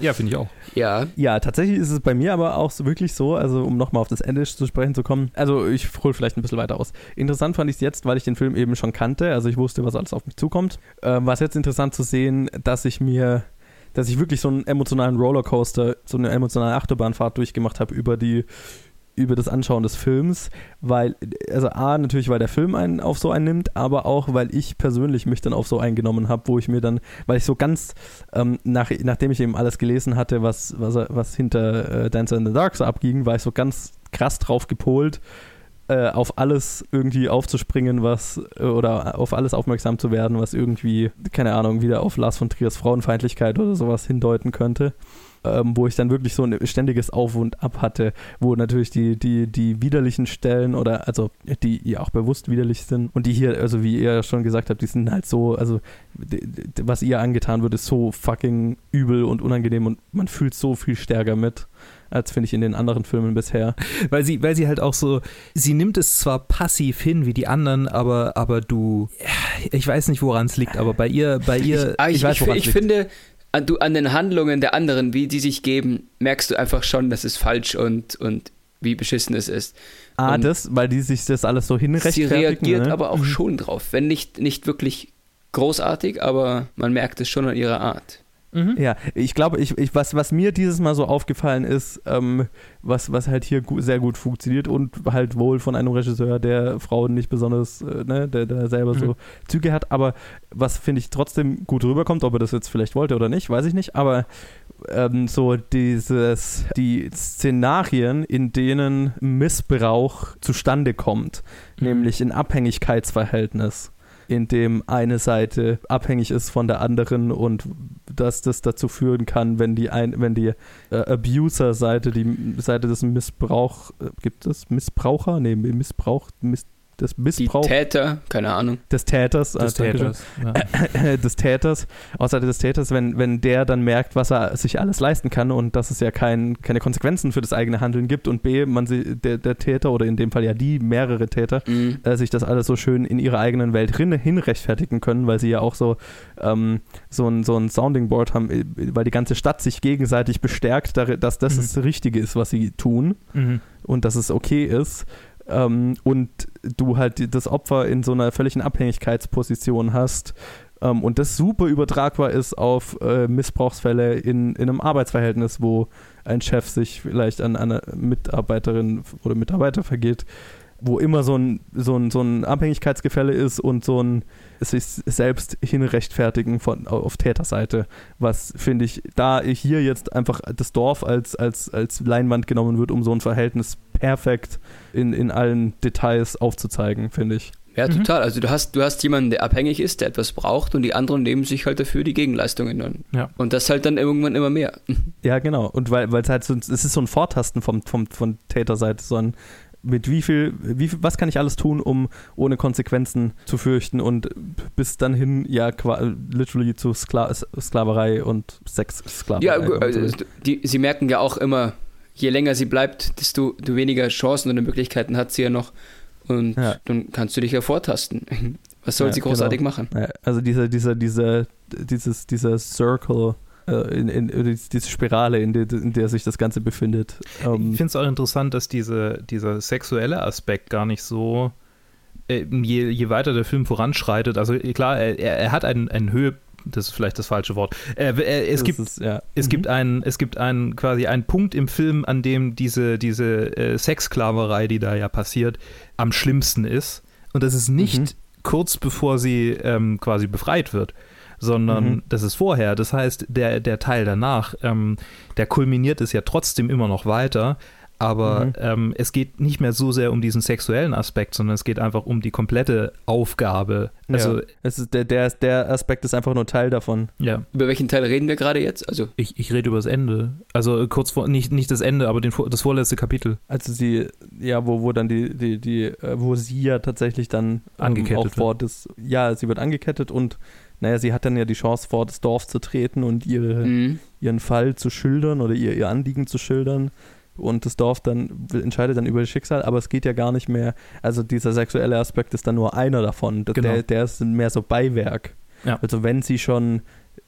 Ja, finde ich auch. ja. Ja, tatsächlich ist es bei mir aber auch so wirklich so, also um nochmal auf das Ende zu sprechen zu kommen. Also ich hole vielleicht ein bisschen weiter aus. Interessant fand ich es jetzt, weil ich den Film eben schon kannte, also ich wusste, was alles auf mich zukommt. Ähm, war es jetzt interessant zu sehen, dass ich mir, dass ich wirklich so einen emotionalen Rollercoaster, so eine emotionale Achterbahnfahrt durchgemacht habe über die über das Anschauen des Films, weil, also A, natürlich, weil der Film einen auf so einen nimmt, aber auch, weil ich persönlich mich dann auf so eingenommen habe, wo ich mir dann, weil ich so ganz, ähm, nach, nachdem ich eben alles gelesen hatte, was, was, was hinter äh, Dancer in the Dark so abging, war ich so ganz krass drauf gepolt, äh, auf alles irgendwie aufzuspringen, was, äh, oder auf alles aufmerksam zu werden, was irgendwie, keine Ahnung, wieder auf Lars von Triers Frauenfeindlichkeit oder sowas hindeuten könnte ähm, wo ich dann wirklich so ein ständiges Auf und Ab hatte, wo natürlich die, die, die widerlichen Stellen oder also die ja auch bewusst widerlich sind und die hier, also wie ihr schon gesagt habt, die sind halt so, also d- d- was ihr angetan wird, ist so fucking übel und unangenehm und man fühlt so viel stärker mit, als finde ich in den anderen Filmen bisher. Weil sie, weil sie halt auch so, sie nimmt es zwar passiv hin wie die anderen, aber, aber du, ich weiß nicht, woran es liegt, aber bei ihr, bei ihr, Ah, ich, ich weiß, ich, ich liegt. finde, an, du, an den Handlungen der anderen, wie die sich geben, merkst du einfach schon, dass es falsch und, und wie beschissen es ist. Ah, Und das, weil die sich das alles so Sie hinrechtfertigen. reagiert ne? aber auch schon drauf. Wenn nicht, nicht wirklich großartig, aber man merkt es schon an ihrer Art. Mhm. Ja, ich glaube, ich, ich, was, was mir dieses Mal so aufgefallen ist, ähm, was, was halt hier gu sehr gut funktioniert und halt wohl von einem Regisseur, der Frauen nicht besonders, äh, ne, der, der selber Mhm. so Züge hat, aber was finde ich trotzdem gut rüberkommt, ob er das jetzt vielleicht wollte oder nicht, weiß ich nicht, aber ähm, so dieses, die Szenarien, in denen Missbrauch zustande kommt, Mhm. nämlich in Abhängigkeitsverhältnis in dem eine Seite abhängig ist von der anderen und dass das dazu führen kann, wenn die ein, wenn die äh, Abuser-Seite, die Seite des Missbrauch, äh, gibt es Missbraucher? Nee, Missbrauch, Miss, des Missbrauch. Die Täter, keine Ahnung. Des Täters. Des äh, Täters. Ja. des Täters, außer des Täters, wenn, wenn der dann merkt, was er sich alles leisten kann und dass es ja kein, keine Konsequenzen für das eigene Handeln gibt und B, man sie, der, der Täter oder in dem Fall ja die, mehrere Täter, Mhm. äh, sich das alles so schön in ihrer eigenen Welt hin, hinrechtfertigen können, weil sie ja auch so, ähm, so, ein, so ein Sounding Board haben, äh, weil die ganze Stadt sich gegenseitig bestärkt, dass das Mhm. das Richtige ist, was sie tun Mhm. und dass es okay ist. Ähm, und du halt das Opfer in so einer völligen Abhängigkeitsposition hast ähm, und das super übertragbar ist auf äh, Missbrauchsfälle in, in einem Arbeitsverhältnis, wo ein Chef sich vielleicht an eine Mitarbeiterin oder Mitarbeiter vergeht, wo immer so ein, so ein, so ein Abhängigkeitsgefälle ist und so ein sich selbst hinrechtfertigen von, auf Täterseite, was finde ich, da hier jetzt einfach das Dorf als, als, als Leinwand genommen wird, um so ein Verhältnis perfekt in, in allen Details aufzuzeigen, finde ich. Ja, Mhm. total. Also du hast, du hast jemanden, der abhängig ist, der etwas braucht und die anderen nehmen sich halt dafür die Gegenleistungen an. Ja. Und das halt dann irgendwann immer mehr. Ja, genau. Und weil es halt so, es ist so ein Vortasten vom, vom, von Täterseite, so ein mit wie viel, wie viel, was kann ich alles tun, um ohne Konsequenzen zu fürchten und bis dann hin, ja, literally zu Skla Sklaverei und Sexsklaverei. Ja, man so also, die, sie merken ja auch immer, je länger sie bleibt, desto, desto weniger Chancen und Möglichkeiten hat sie ja noch. Und Ja. dann kannst du dich ja vortasten. Was soll Ja, sie großartig genau. machen? Ja, also dieser, dieser, dieser, dieses, dieser Circle, in, in, in, diese Spirale, in der, in der sich das Ganze befindet. Ähm, Ich finde es auch interessant, dass diese, dieser sexuelle Aspekt gar nicht so, äh, je, je weiter der Film voranschreitet, also äh, klar, er, er hat einen, einen Höhe, das ist vielleicht das falsche Wort. Er, er, es das gibt ist, ja. es Mhm. gibt einen, es gibt einen quasi einen Punkt im Film, an dem diese, diese äh, Sexsklaverei, die da ja passiert, am schlimmsten ist. Und das ist nicht Mhm. kurz bevor sie ähm, quasi befreit wird, sondern Mhm. das ist vorher. Das heißt, der, der Teil danach, ähm, der kulminiert es ja trotzdem immer noch weiter. Aber Mhm. ähm, es geht nicht mehr so sehr um diesen sexuellen Aspekt, sondern es geht einfach um die komplette Aufgabe. Also, ja. es ist der, der, der Aspekt ist einfach nur Teil davon. ja. Über welchen Teil reden wir gerade jetzt? Also, Ich, ich rede über das Ende. Also äh, kurz vor, nicht, nicht das Ende, aber den, das vorletzte Kapitel. Also sie, ja, wo, wo dann die, die, die, äh, wo sie ja tatsächlich dann Angekettet auch wird. das, ja, sie wird angekettet und naja, sie hat dann ja die Chance, vor das Dorf zu treten und ihre, mhm. ihren Fall zu schildern oder ihr, ihr Anliegen zu schildern. Und das Dorf dann entscheidet dann über das Schicksal, aber es geht ja gar nicht mehr. Also dieser sexuelle Aspekt ist dann nur einer davon. Genau. Der, der ist mehr so Beiwerk. Ja. Also wenn sie schon,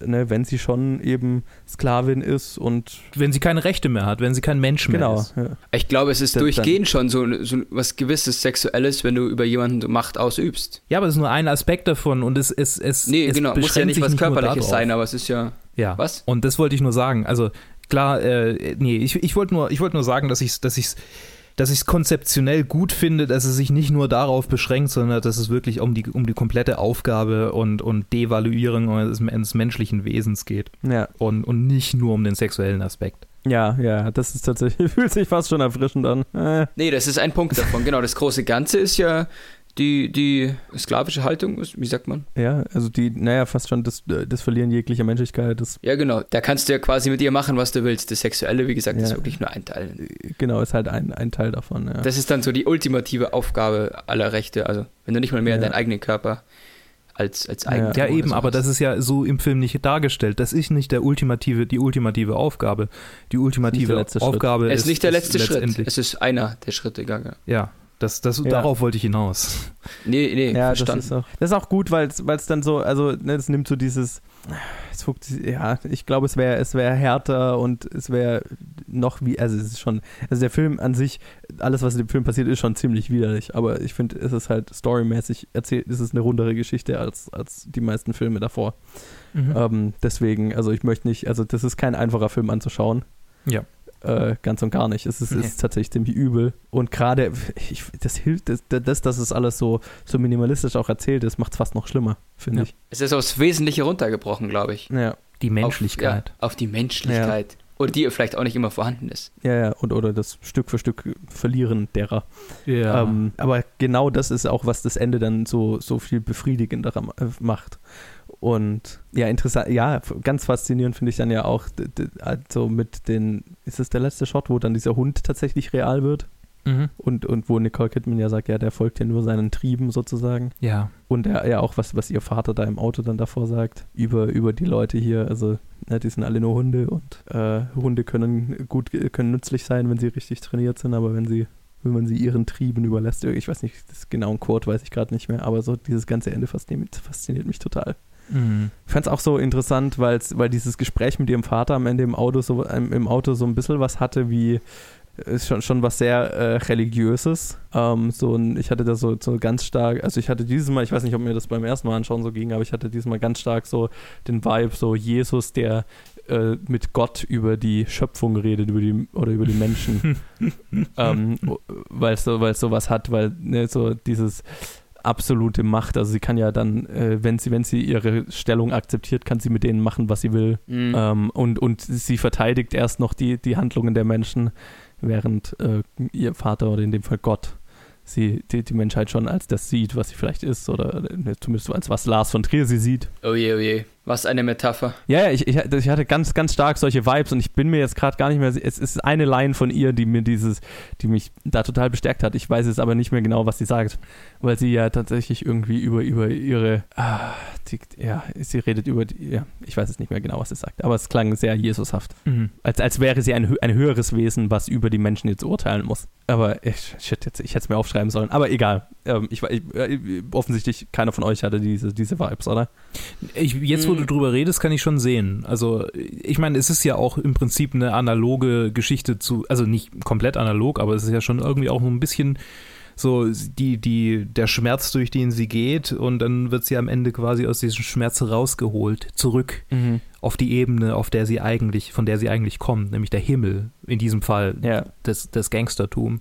ne, wenn sie schon eben Sklavin ist und Wenn sie keine Rechte mehr hat, wenn sie kein Mensch mehr genau, ist. ja. ich glaube, es ist Dann- durchgehend schon so, so was gewisses Sexuelles, wenn du über jemanden Macht ausübst. Ja, aber es ist nur ein Aspekt davon und es, es, es, Nee, es genau, muss ja nicht was nur Körperliches sein, aber es ist ja. Ja. Was? Und das wollte ich nur sagen. Also klar, äh, nee, ich, ich wollte nur, ich wollte nur sagen, dass ich dass ich's, dass ich es konzeptionell gut finde, dass es sich nicht nur darauf beschränkt, sondern dass es wirklich um die, um die komplette Aufgabe und, und Devaluierung des, des menschlichen Wesens geht. ja. Und, und nicht nur um den sexuellen Aspekt. Ja, ja, das ist tatsächlich, fühlt sich fast schon erfrischend an. Äh, Nee, das ist ein Punkt davon. genau, das große Ganze ist ja die, die sklavische Haltung, wie sagt man? ja, also die, naja, fast schon das, das Verlieren jeglicher Menschlichkeit, das, Ja, genau. Da kannst du ja quasi mit ihr machen, was du willst. Das Sexuelle, wie gesagt, ist Ja. wirklich nur ein Teil. genau, ist halt ein, ein Teil davon, ja. Das ist dann so die ultimative Aufgabe aller Rechte. Also, wenn du nicht mal mehr Ja. deinen eigenen Körper als, als Ja. Eigentum Ja, eben, so aber das ist ja so im Film nicht dargestellt. Das ist nicht der ultimative, die ultimative Aufgabe. Die ultimative. Aufgabe Es ist ist nicht der letzte Schritt. Es ist einer der Schritte. Ja, das, das, Ja. darauf wollte ich hinaus. Nee, nee, ja, das verstanden. ist auch, das ist auch gut, weil es dann so, also, ne, das nimmt so dieses, es funkt- ja, ich glaube, es wäre es wäre härter und es wäre noch wie, also es ist schon, also der Film an sich, alles, was in dem Film passiert, ist schon ziemlich widerlich, aber ich finde, es ist halt storymäßig erzählt, es ist eine rundere Geschichte als, als die meisten Filme davor. Ähm, deswegen, also ich möchte nicht, also das ist kein einfacher Film anzuschauen. Ja. Äh, ganz und gar nicht. Es ist, Nee. ist tatsächlich ziemlich übel. Und gerade, das hilft, das, das, dass es alles so, so minimalistisch auch erzählt ist, macht es fast noch schlimmer, finde Ja. ich. Es ist aufs Wesentliche runtergebrochen, glaube ich. Ja. Die Auf, Menschlichkeit. ja, auf die Menschlichkeit. Oder die vielleicht auch nicht immer vorhanden ist. Ja, ja, und oder das Stück für Stück Verlieren derer. Ja. Ähm, aber genau das ist auch, was das Ende dann so, so viel befriedigender äh, macht. Und ja, interessant, ja, ganz faszinierend finde ich dann ja auch, also mit den, ist es der letzte Shot, wo dann dieser Hund tatsächlich real wird? Mhm. Und, und wo Nicole Kidman ja sagt, ja, der folgt ja nur seinen Trieben sozusagen. Ja. Und ja, ja auch, was, was ihr Vater da im Auto dann davor sagt, über, über die Leute hier, also ja, die sind alle nur Hunde und äh, Hunde können gut, können nützlich sein, wenn sie richtig trainiert sind, aber wenn sie wenn man sie ihren Trieben überlässt. Ich weiß nicht, das genauen Quote weiß ich gerade nicht mehr, aber so dieses ganze Ende fasziniert, fasziniert mich total. Mhm. Ich fand es auch so interessant, weil's, weil dieses Gespräch mit ihrem Vater am Ende im Auto so, im Auto so ein bisschen was hatte wie ist schon, schon was sehr äh, religiöses. Ähm, so ein, ich hatte da so, so ganz stark, also ich hatte dieses Mal, ich weiß nicht, ob mir das beim ersten Mal anschauen so ging, aber ich hatte dieses Mal ganz stark so den Vibe, so Jesus, der äh, mit Gott über die Schöpfung redet, über die oder über die Menschen. ähm, weil es so, so was hat, weil ne, so dieses absolute Macht. Also sie kann ja dann, äh, wenn sie, wenn sie ihre Stellung akzeptiert, kann sie mit denen machen, was sie will. Mhm. Ähm, und, und sie verteidigt erst noch die, die Handlungen der Menschen während äh, ihr Vater oder in dem Fall Gott sie die, die Menschheit schon als das sieht, was sie vielleicht ist oder äh, zumindest als was Lars von Trier sie sieht. Oh je, oh je. Was eine Metapher. Ja, ja ich, ich, ich hatte ganz, ganz stark solche Vibes und ich bin mir jetzt gerade gar nicht mehr. Es ist eine Line von ihr, die mir dieses, die mich da total bestärkt hat. Ich weiß jetzt aber nicht mehr genau, was sie sagt, weil sie ja tatsächlich irgendwie über, über ihre, ah, die, ja, sie redet über, die, ja, ich weiß jetzt nicht mehr genau, was sie sagt, aber es klang sehr Jesushaft. Mhm. Als, als wäre sie ein, ein höheres Wesen, was über die Menschen jetzt urteilen muss. Aber ich, shit, jetzt, ich hätte es mir aufschreiben sollen. Aber egal. Ähm, ich, ich, offensichtlich, keiner von euch hatte diese, diese Vibes, oder? Ich, jetzt, wo Mhm. Du drüber redest, kann ich schon sehen. Also, ich meine, es ist ja auch im Prinzip eine analoge Geschichte zu, also nicht komplett analog, aber es ist ja schon irgendwie auch so ein bisschen so die, die, der Schmerz, durch den sie geht, und dann wird sie am Ende quasi aus diesem Schmerz rausgeholt, zurück auf die Ebene, auf der sie eigentlich, von der sie eigentlich kommt, nämlich der Himmel, in diesem Fall Ja. das, das Gangstertum.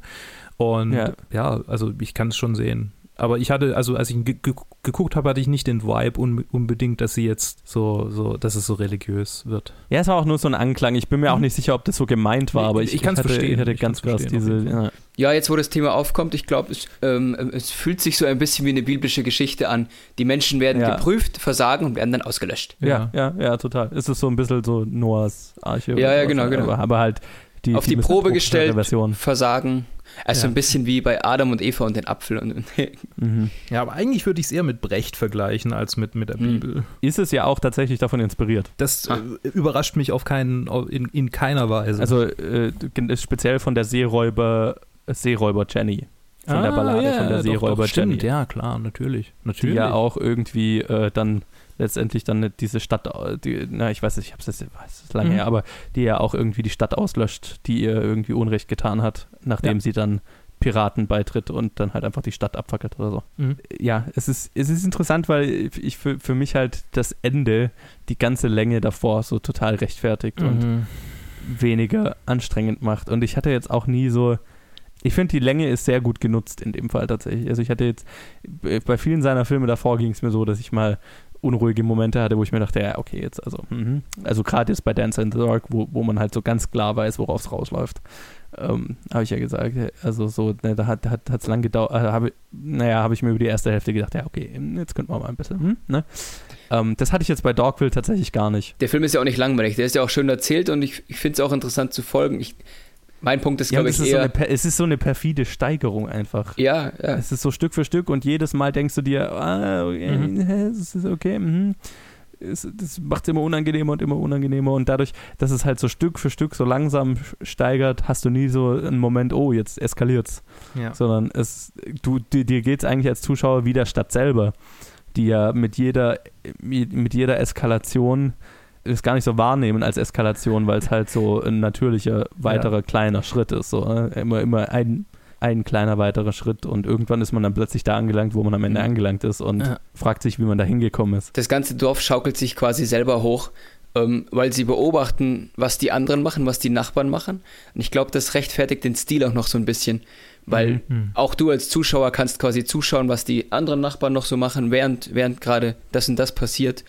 Und Ja. ja, also ich kann es schon sehen. Aber ich hatte, also als ich ge ge geguckt habe, hatte ich nicht den Vibe un unbedingt, dass sie jetzt so, so, dass es so religiös wird. Ja, es war auch nur so ein Anklang. Ich bin mir auch Mhm. nicht sicher, ob das so gemeint war, aber ich, ich kann's hatte, verstehen. Ich hatte Ich ganz krass diese. Ja. Ja, jetzt wo das Thema aufkommt, ich glaube, es, ähm, es fühlt sich so ein bisschen wie eine biblische Geschichte an. Die Menschen werden Ja. geprüft, versagen und werden dann ausgelöscht. Ja, ja, ja, total. Es ist so ein bisschen so Noahs Arche. Ja, ja, genau, genau. Aber, aber halt die, Auf die Mr. Probe gestellt. Version. Versagen. Also Ja. ein bisschen wie bei Adam und Eva und den Apfel. Und, Mhm. Ja, aber eigentlich würde ich es eher mit Brecht vergleichen als mit, mit der Mhm. Bibel. Ist es ja auch tatsächlich davon inspiriert. Das Ah. äh, überrascht mich auf keinen, in, in keiner Weise. Also äh, speziell von der Seeräuber, Seeräuber Jenny. Von der Ballade Ah, ja, von der doch, Seeräuber doch, stimmt, Jenny. ja, klar, natürlich. Die Natürlich. ja auch irgendwie äh, dann letztendlich dann diese Stadt, die, na, ich weiß nicht, ich jetzt, es ist lange Mhm. her, aber die ja auch irgendwie die Stadt auslöscht, die ihr irgendwie Unrecht getan hat, nachdem Ja. sie dann Piraten beitritt und dann halt einfach die Stadt abfackelt oder so. Mhm. Ja, es ist, es ist interessant, weil ich für, für mich halt das Ende, die ganze Länge davor so total rechtfertigt und Mhm. weniger anstrengend macht. Und ich hatte jetzt auch nie so. Ich finde, die Länge ist sehr gut genutzt in dem Fall tatsächlich. Also ich hatte jetzt, bei vielen seiner Filme davor ging es mir so, dass ich mal unruhige Momente hatte, wo ich mir dachte, ja, okay, jetzt, also, mhm. also gerade jetzt bei Dance in the Dark, wo, wo man halt so ganz klar weiß, worauf es rausläuft, ähm, habe ich ja gesagt, also so, ne, da hat es hat, lang gedauert, äh, habe, naja, habe ich mir über die erste Hälfte gedacht, ja, okay, jetzt könnten wir mal ein bisschen, hm, ne? Ähm, das hatte ich jetzt bei Dogville tatsächlich gar nicht. der Film ist ja auch nicht langweilig, der ist ja auch schön erzählt und ich, ich finde es auch interessant zu folgen. Ich, mein Punkt ist, Ja, glaube es, ich, ist so eher. eine, per- es ist so eine perfide Steigerung einfach. ja, ja. Es ist so Stück für Stück und jedes Mal denkst du dir, ah, okay, Mhm. es ist okay, mhm. es, das macht es immer unangenehmer und immer unangenehmer und dadurch, dass es halt so Stück für Stück so langsam steigert, hast du nie so einen Moment, oh, jetzt eskaliert's, Ja. sondern es, du, dir, dir geht's eigentlich als Zuschauer wie der Stadt selber, die ja mit jeder, mit jeder Eskalation es gar nicht so wahrnehmen als Eskalation, weil es halt so ein natürlicher weiterer kleiner Schritt ist. So, ne? Immer, immer ein, ein kleiner weiterer Schritt und irgendwann ist man dann plötzlich da angelangt, wo man am Ende Mhm. angelangt ist und Ja. fragt sich, wie man da hingekommen ist. Das ganze Dorf schaukelt sich quasi selber hoch, ähm, weil sie beobachten, was die anderen machen, was die Nachbarn machen. Und ich glaube, das rechtfertigt den Stil auch noch so ein bisschen. Weil Mhm. auch du als Zuschauer kannst quasi zuschauen, was die anderen Nachbarn noch so machen, während, während gerade das und das passiert.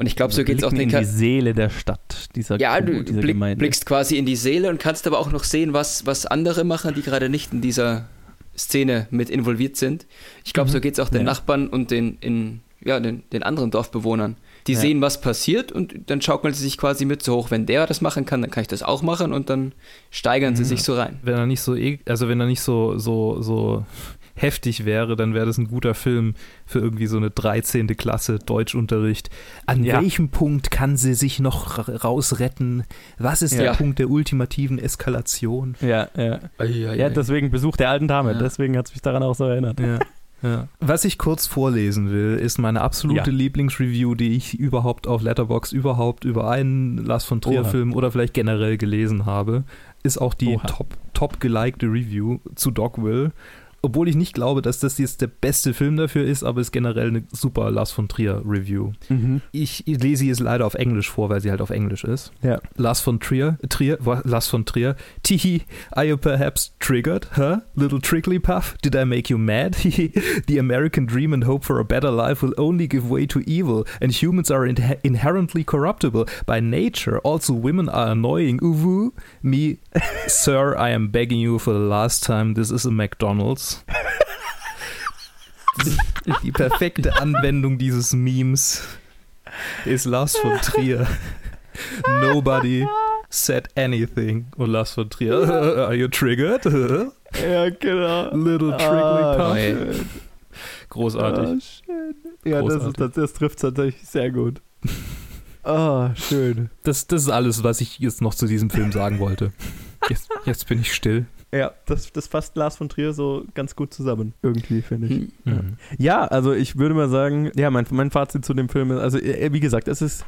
Und ich glaube, so geht es auch den in die Seele der Stadt, dieser, Ja, du dieser blick, Gemeinde. blickst quasi in die Seele und kannst aber auch noch sehen, was, was andere machen, die gerade nicht in dieser Szene mit involviert sind. Ich glaube, Mhm. so geht es auch den Ja. Nachbarn und den, in, ja, den, den anderen Dorfbewohnern. Die Ja. sehen, was passiert und dann schaukeln sie sich quasi mit so hoch. Wenn der das machen kann, dann kann ich das auch machen und dann steigern sie Mhm. sich so rein. Wenn er nicht so, e- also wenn er nicht so, so, so heftig wäre, dann wäre das ein guter Film für irgendwie so eine 13. Klasse Deutschunterricht. An Ja. welchem Punkt kann sie sich noch ra- rausretten? Was ist Ja. der Punkt der ultimativen Eskalation? Ja, ja. Ja, Ja, deswegen Besuch der alten Dame. Ja. Deswegen hat es mich daran auch so erinnert. Ja. Ja. Was ich kurz vorlesen will, ist meine absolute Ja. Lieblingsreview, die ich überhaupt auf Letterbox überhaupt über einen Lars von Trier Oha. Film oder vielleicht generell gelesen habe, ist auch die Oha. top, top gelikte Review zu Dogville. Obwohl ich nicht glaube, dass das jetzt der beste Film dafür ist, aber ist generell eine super Lars von Trier Review. Mhm. Ich lese sie jetzt leider auf Englisch vor, weil sie halt auf Englisch ist. Ja. Lars von Trier, Trier, Lars von Trier. Tihi, are you perhaps triggered? Huh? Little trickly puff? Did I make you mad? the American dream and hope for a better life will only give way to evil, and humans are in- inherently corruptible by nature. Also, women are annoying. Uwu, me, sir, I am begging you for the last time. This is a McDonald's. Die perfekte Anwendung dieses Memes ist Lars von Trier. Nobody said anything. Und Lars von Trier, are you triggered? Little Ja, genau. trickly Ah, puff. schön. Großartig. Ah. Ja, das, ist, Großartig. das, trifft tatsächlich sehr gut. Ah, schön. Das, das ist alles, was ich jetzt noch zu diesem Film sagen wollte. Jetzt, jetzt bin ich still. Ja, das, das fasst Lars von Trier so ganz gut zusammen. Irgendwie, finde ich. Hm. Mhm. Ja, also ich würde mal sagen, ja, mein, mein Fazit zu dem Film ist, also äh, wie gesagt, es ist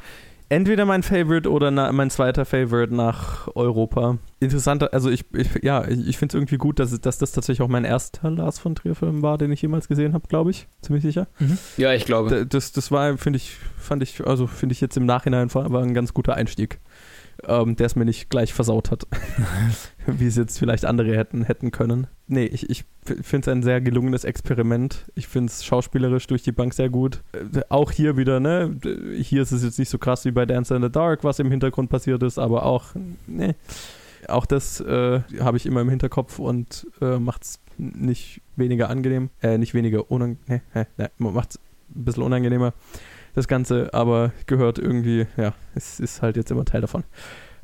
entweder mein Favorite oder na, mein zweiter Favorite nach Europa. Interessanter, also ich, ich ja, ich, ich finde es irgendwie gut, dass, dass das tatsächlich auch mein erster Lars von Trier-Film war, den ich jemals gesehen habe, glaube ich. Ziemlich sicher. Ja, ich glaube. Das, das war, finde ich, fand ich, also finde ich jetzt im Nachhinein war ein ganz guter Einstieg, ähm, der es mir nicht gleich versaut hat, wie es jetzt vielleicht andere hätten, hätten können. Nee, ich, ich finde es ein sehr gelungenes Experiment. Ich finde es schauspielerisch durch die Bank sehr gut. Äh, Auch hier wieder, ne? Hier ist es jetzt nicht so krass wie bei Dance in the Dark, was im Hintergrund passiert ist, aber auch, ne? Auch das äh, habe ich immer im Hinterkopf und äh, macht es nicht weniger angenehm, äh, nicht weniger unangenehm, ne, ne, macht es ein bisschen unangenehmer, das Ganze, aber gehört irgendwie, ja, es ist halt jetzt immer Teil davon.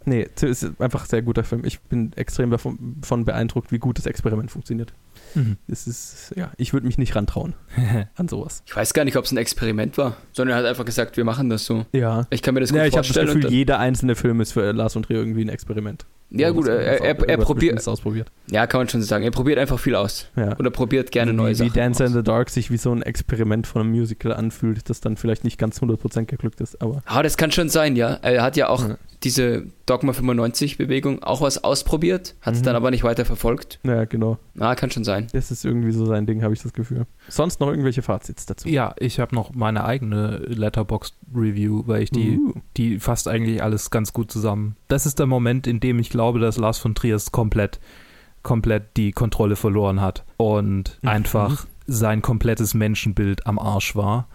Nee, es ist einfach ein sehr guter Film. Ich bin extrem davon, davon beeindruckt, wie gut das Experiment funktioniert. Mhm. Es ist, ja, ich würde mich nicht rantrauen an sowas. Ich weiß gar nicht, ob es ein Experiment war, sondern er hat einfach gesagt, wir machen das so. Ja. Ich kann mir das gut Ja, ich habe das vorstellen. und Gefühl, jeder einzelne Film ist für Lars und Trier irgendwie ein Experiment. Ja, gut, er, er, er, er probiert, ausprobiert. ja, kann man schon sagen, er probiert einfach viel aus. Ja. Oder probiert gerne neue wie, Sachen Wie Dance in aus. the Dark sich wie so ein Experiment von einem Musical anfühlt, das dann vielleicht nicht ganz 100% geglückt ist, aber Ah, das kann schon sein, ja. Er hat ja auch Ja. diese Dogma 95 Bewegung auch was ausprobiert, hat es Mhm. dann aber nicht weiter verfolgt. ja, genau. Ah, kann schon sein. Das ist irgendwie so sein Ding, habe ich das Gefühl. Sonst noch irgendwelche Fazits dazu? Ja, ich habe noch meine eigene Letterboxd-Review, weil ich die, Uh. die fasst eigentlich alles ganz gut zusammen. Das ist der Moment, in dem ich glaube, dass Lars von Triers komplett, komplett die Kontrolle verloren hat und Mhm. einfach sein komplettes Menschenbild am Arsch war.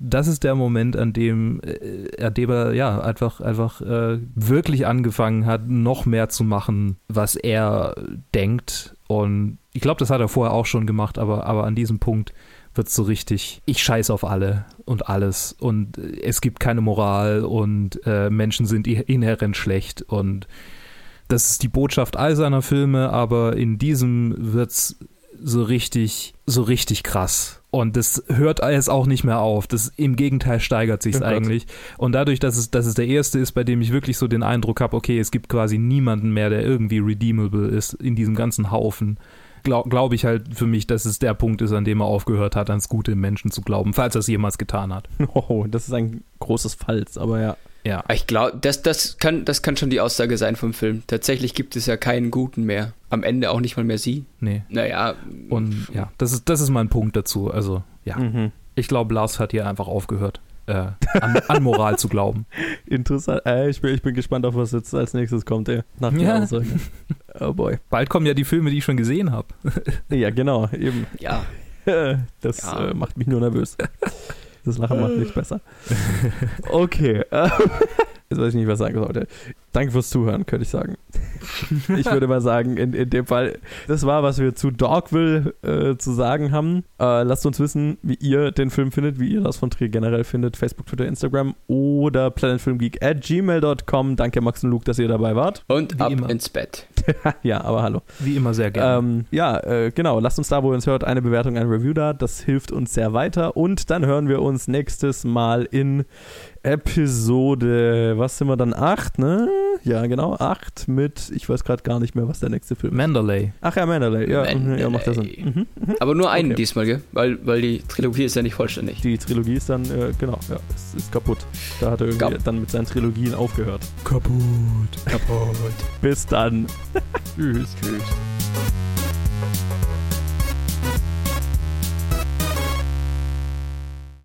Das ist der Moment, an dem äh, an dem er ja einfach, einfach äh, wirklich angefangen hat, noch mehr zu machen, was er denkt. Und ich glaube, das hat er vorher auch schon gemacht, aber, aber an diesem Punkt wird so richtig, ich scheiß auf alle und alles und äh, es gibt keine Moral und äh, Menschen sind inhärent schlecht und das ist die Botschaft all seiner Filme, aber in diesem wird's so richtig, so richtig krass. Und das hört jetzt auch nicht mehr auf. Das im Gegenteil steigert sich Oh Gott. eigentlich. Und dadurch, dass es, dass es der erste ist, bei dem ich wirklich so den Eindruck habe, okay, es gibt quasi niemanden mehr, der irgendwie redeemable ist in diesem ganzen Haufen, glaube glaub ich halt für mich, dass es der Punkt ist, an dem er aufgehört hat, ans Gute im Menschen zu glauben, falls er es jemals getan hat. Oh, das ist ein großes Falls, aber ja. Ja. Ich glaube, das, das, kann, das kann schon die Aussage sein vom Film. Tatsächlich gibt es ja keinen Guten mehr. Am Ende auch nicht mal mehr sie. Nee. Naja. Und ja, das ist, das ist mein Punkt dazu. Also, ja. Mhm. Ich glaube, Lars hat hier einfach aufgehört, äh, an, an Moral zu glauben. Interessant. Äh, ich, bin, ich bin gespannt auf was jetzt als nächstes kommt, ey. Nach der Ja. Aussage. Oh boy. Bald kommen ja die Filme, die ich schon gesehen habe. Ja, genau, eben. Ja. Das Ja. äh, macht mich nur nervös. Das Lachen macht nicht besser. Okay. Jetzt weiß ich nicht, was ich sagen sollte. Danke fürs Zuhören, könnte ich sagen. Ich würde mal sagen, in, in dem Fall, das war, was wir zu Dogville äh, zu sagen haben. Äh, lasst uns wissen, wie ihr den Film findet, wie ihr das von Trier generell findet. Facebook, Twitter, Instagram oder planetfilmgeek at gmail.com. Danke, Max und Luke, dass ihr dabei wart. Und Wie ab immer. ins Bett. ja, aber hallo. Wie immer sehr gerne. Ähm, ja, äh, genau. Lasst uns da, wo ihr uns hört, eine Bewertung, ein Review da. Das hilft uns sehr weiter. Und dann hören wir uns nächstes Mal in Episode, was sind wir dann? Acht, ne? Ja, genau. Acht mit, ich weiß gerade gar nicht mehr, was der nächste Film ist. Mandalay. Ach ja, Mandalay. Ja, Mandalay. ja macht das Sinn. Mhm. Aber nur einen Okay. diesmal, gell? Weil, weil die Trilogie ist ja nicht vollständig. Die Trilogie ist dann, äh, genau, ja, ist, ist kaputt. Da hat er irgendwie Kap- dann mit seinen Trilogien aufgehört. Kaputt. Kaputt. Bis dann. Tschüss. Tschüss.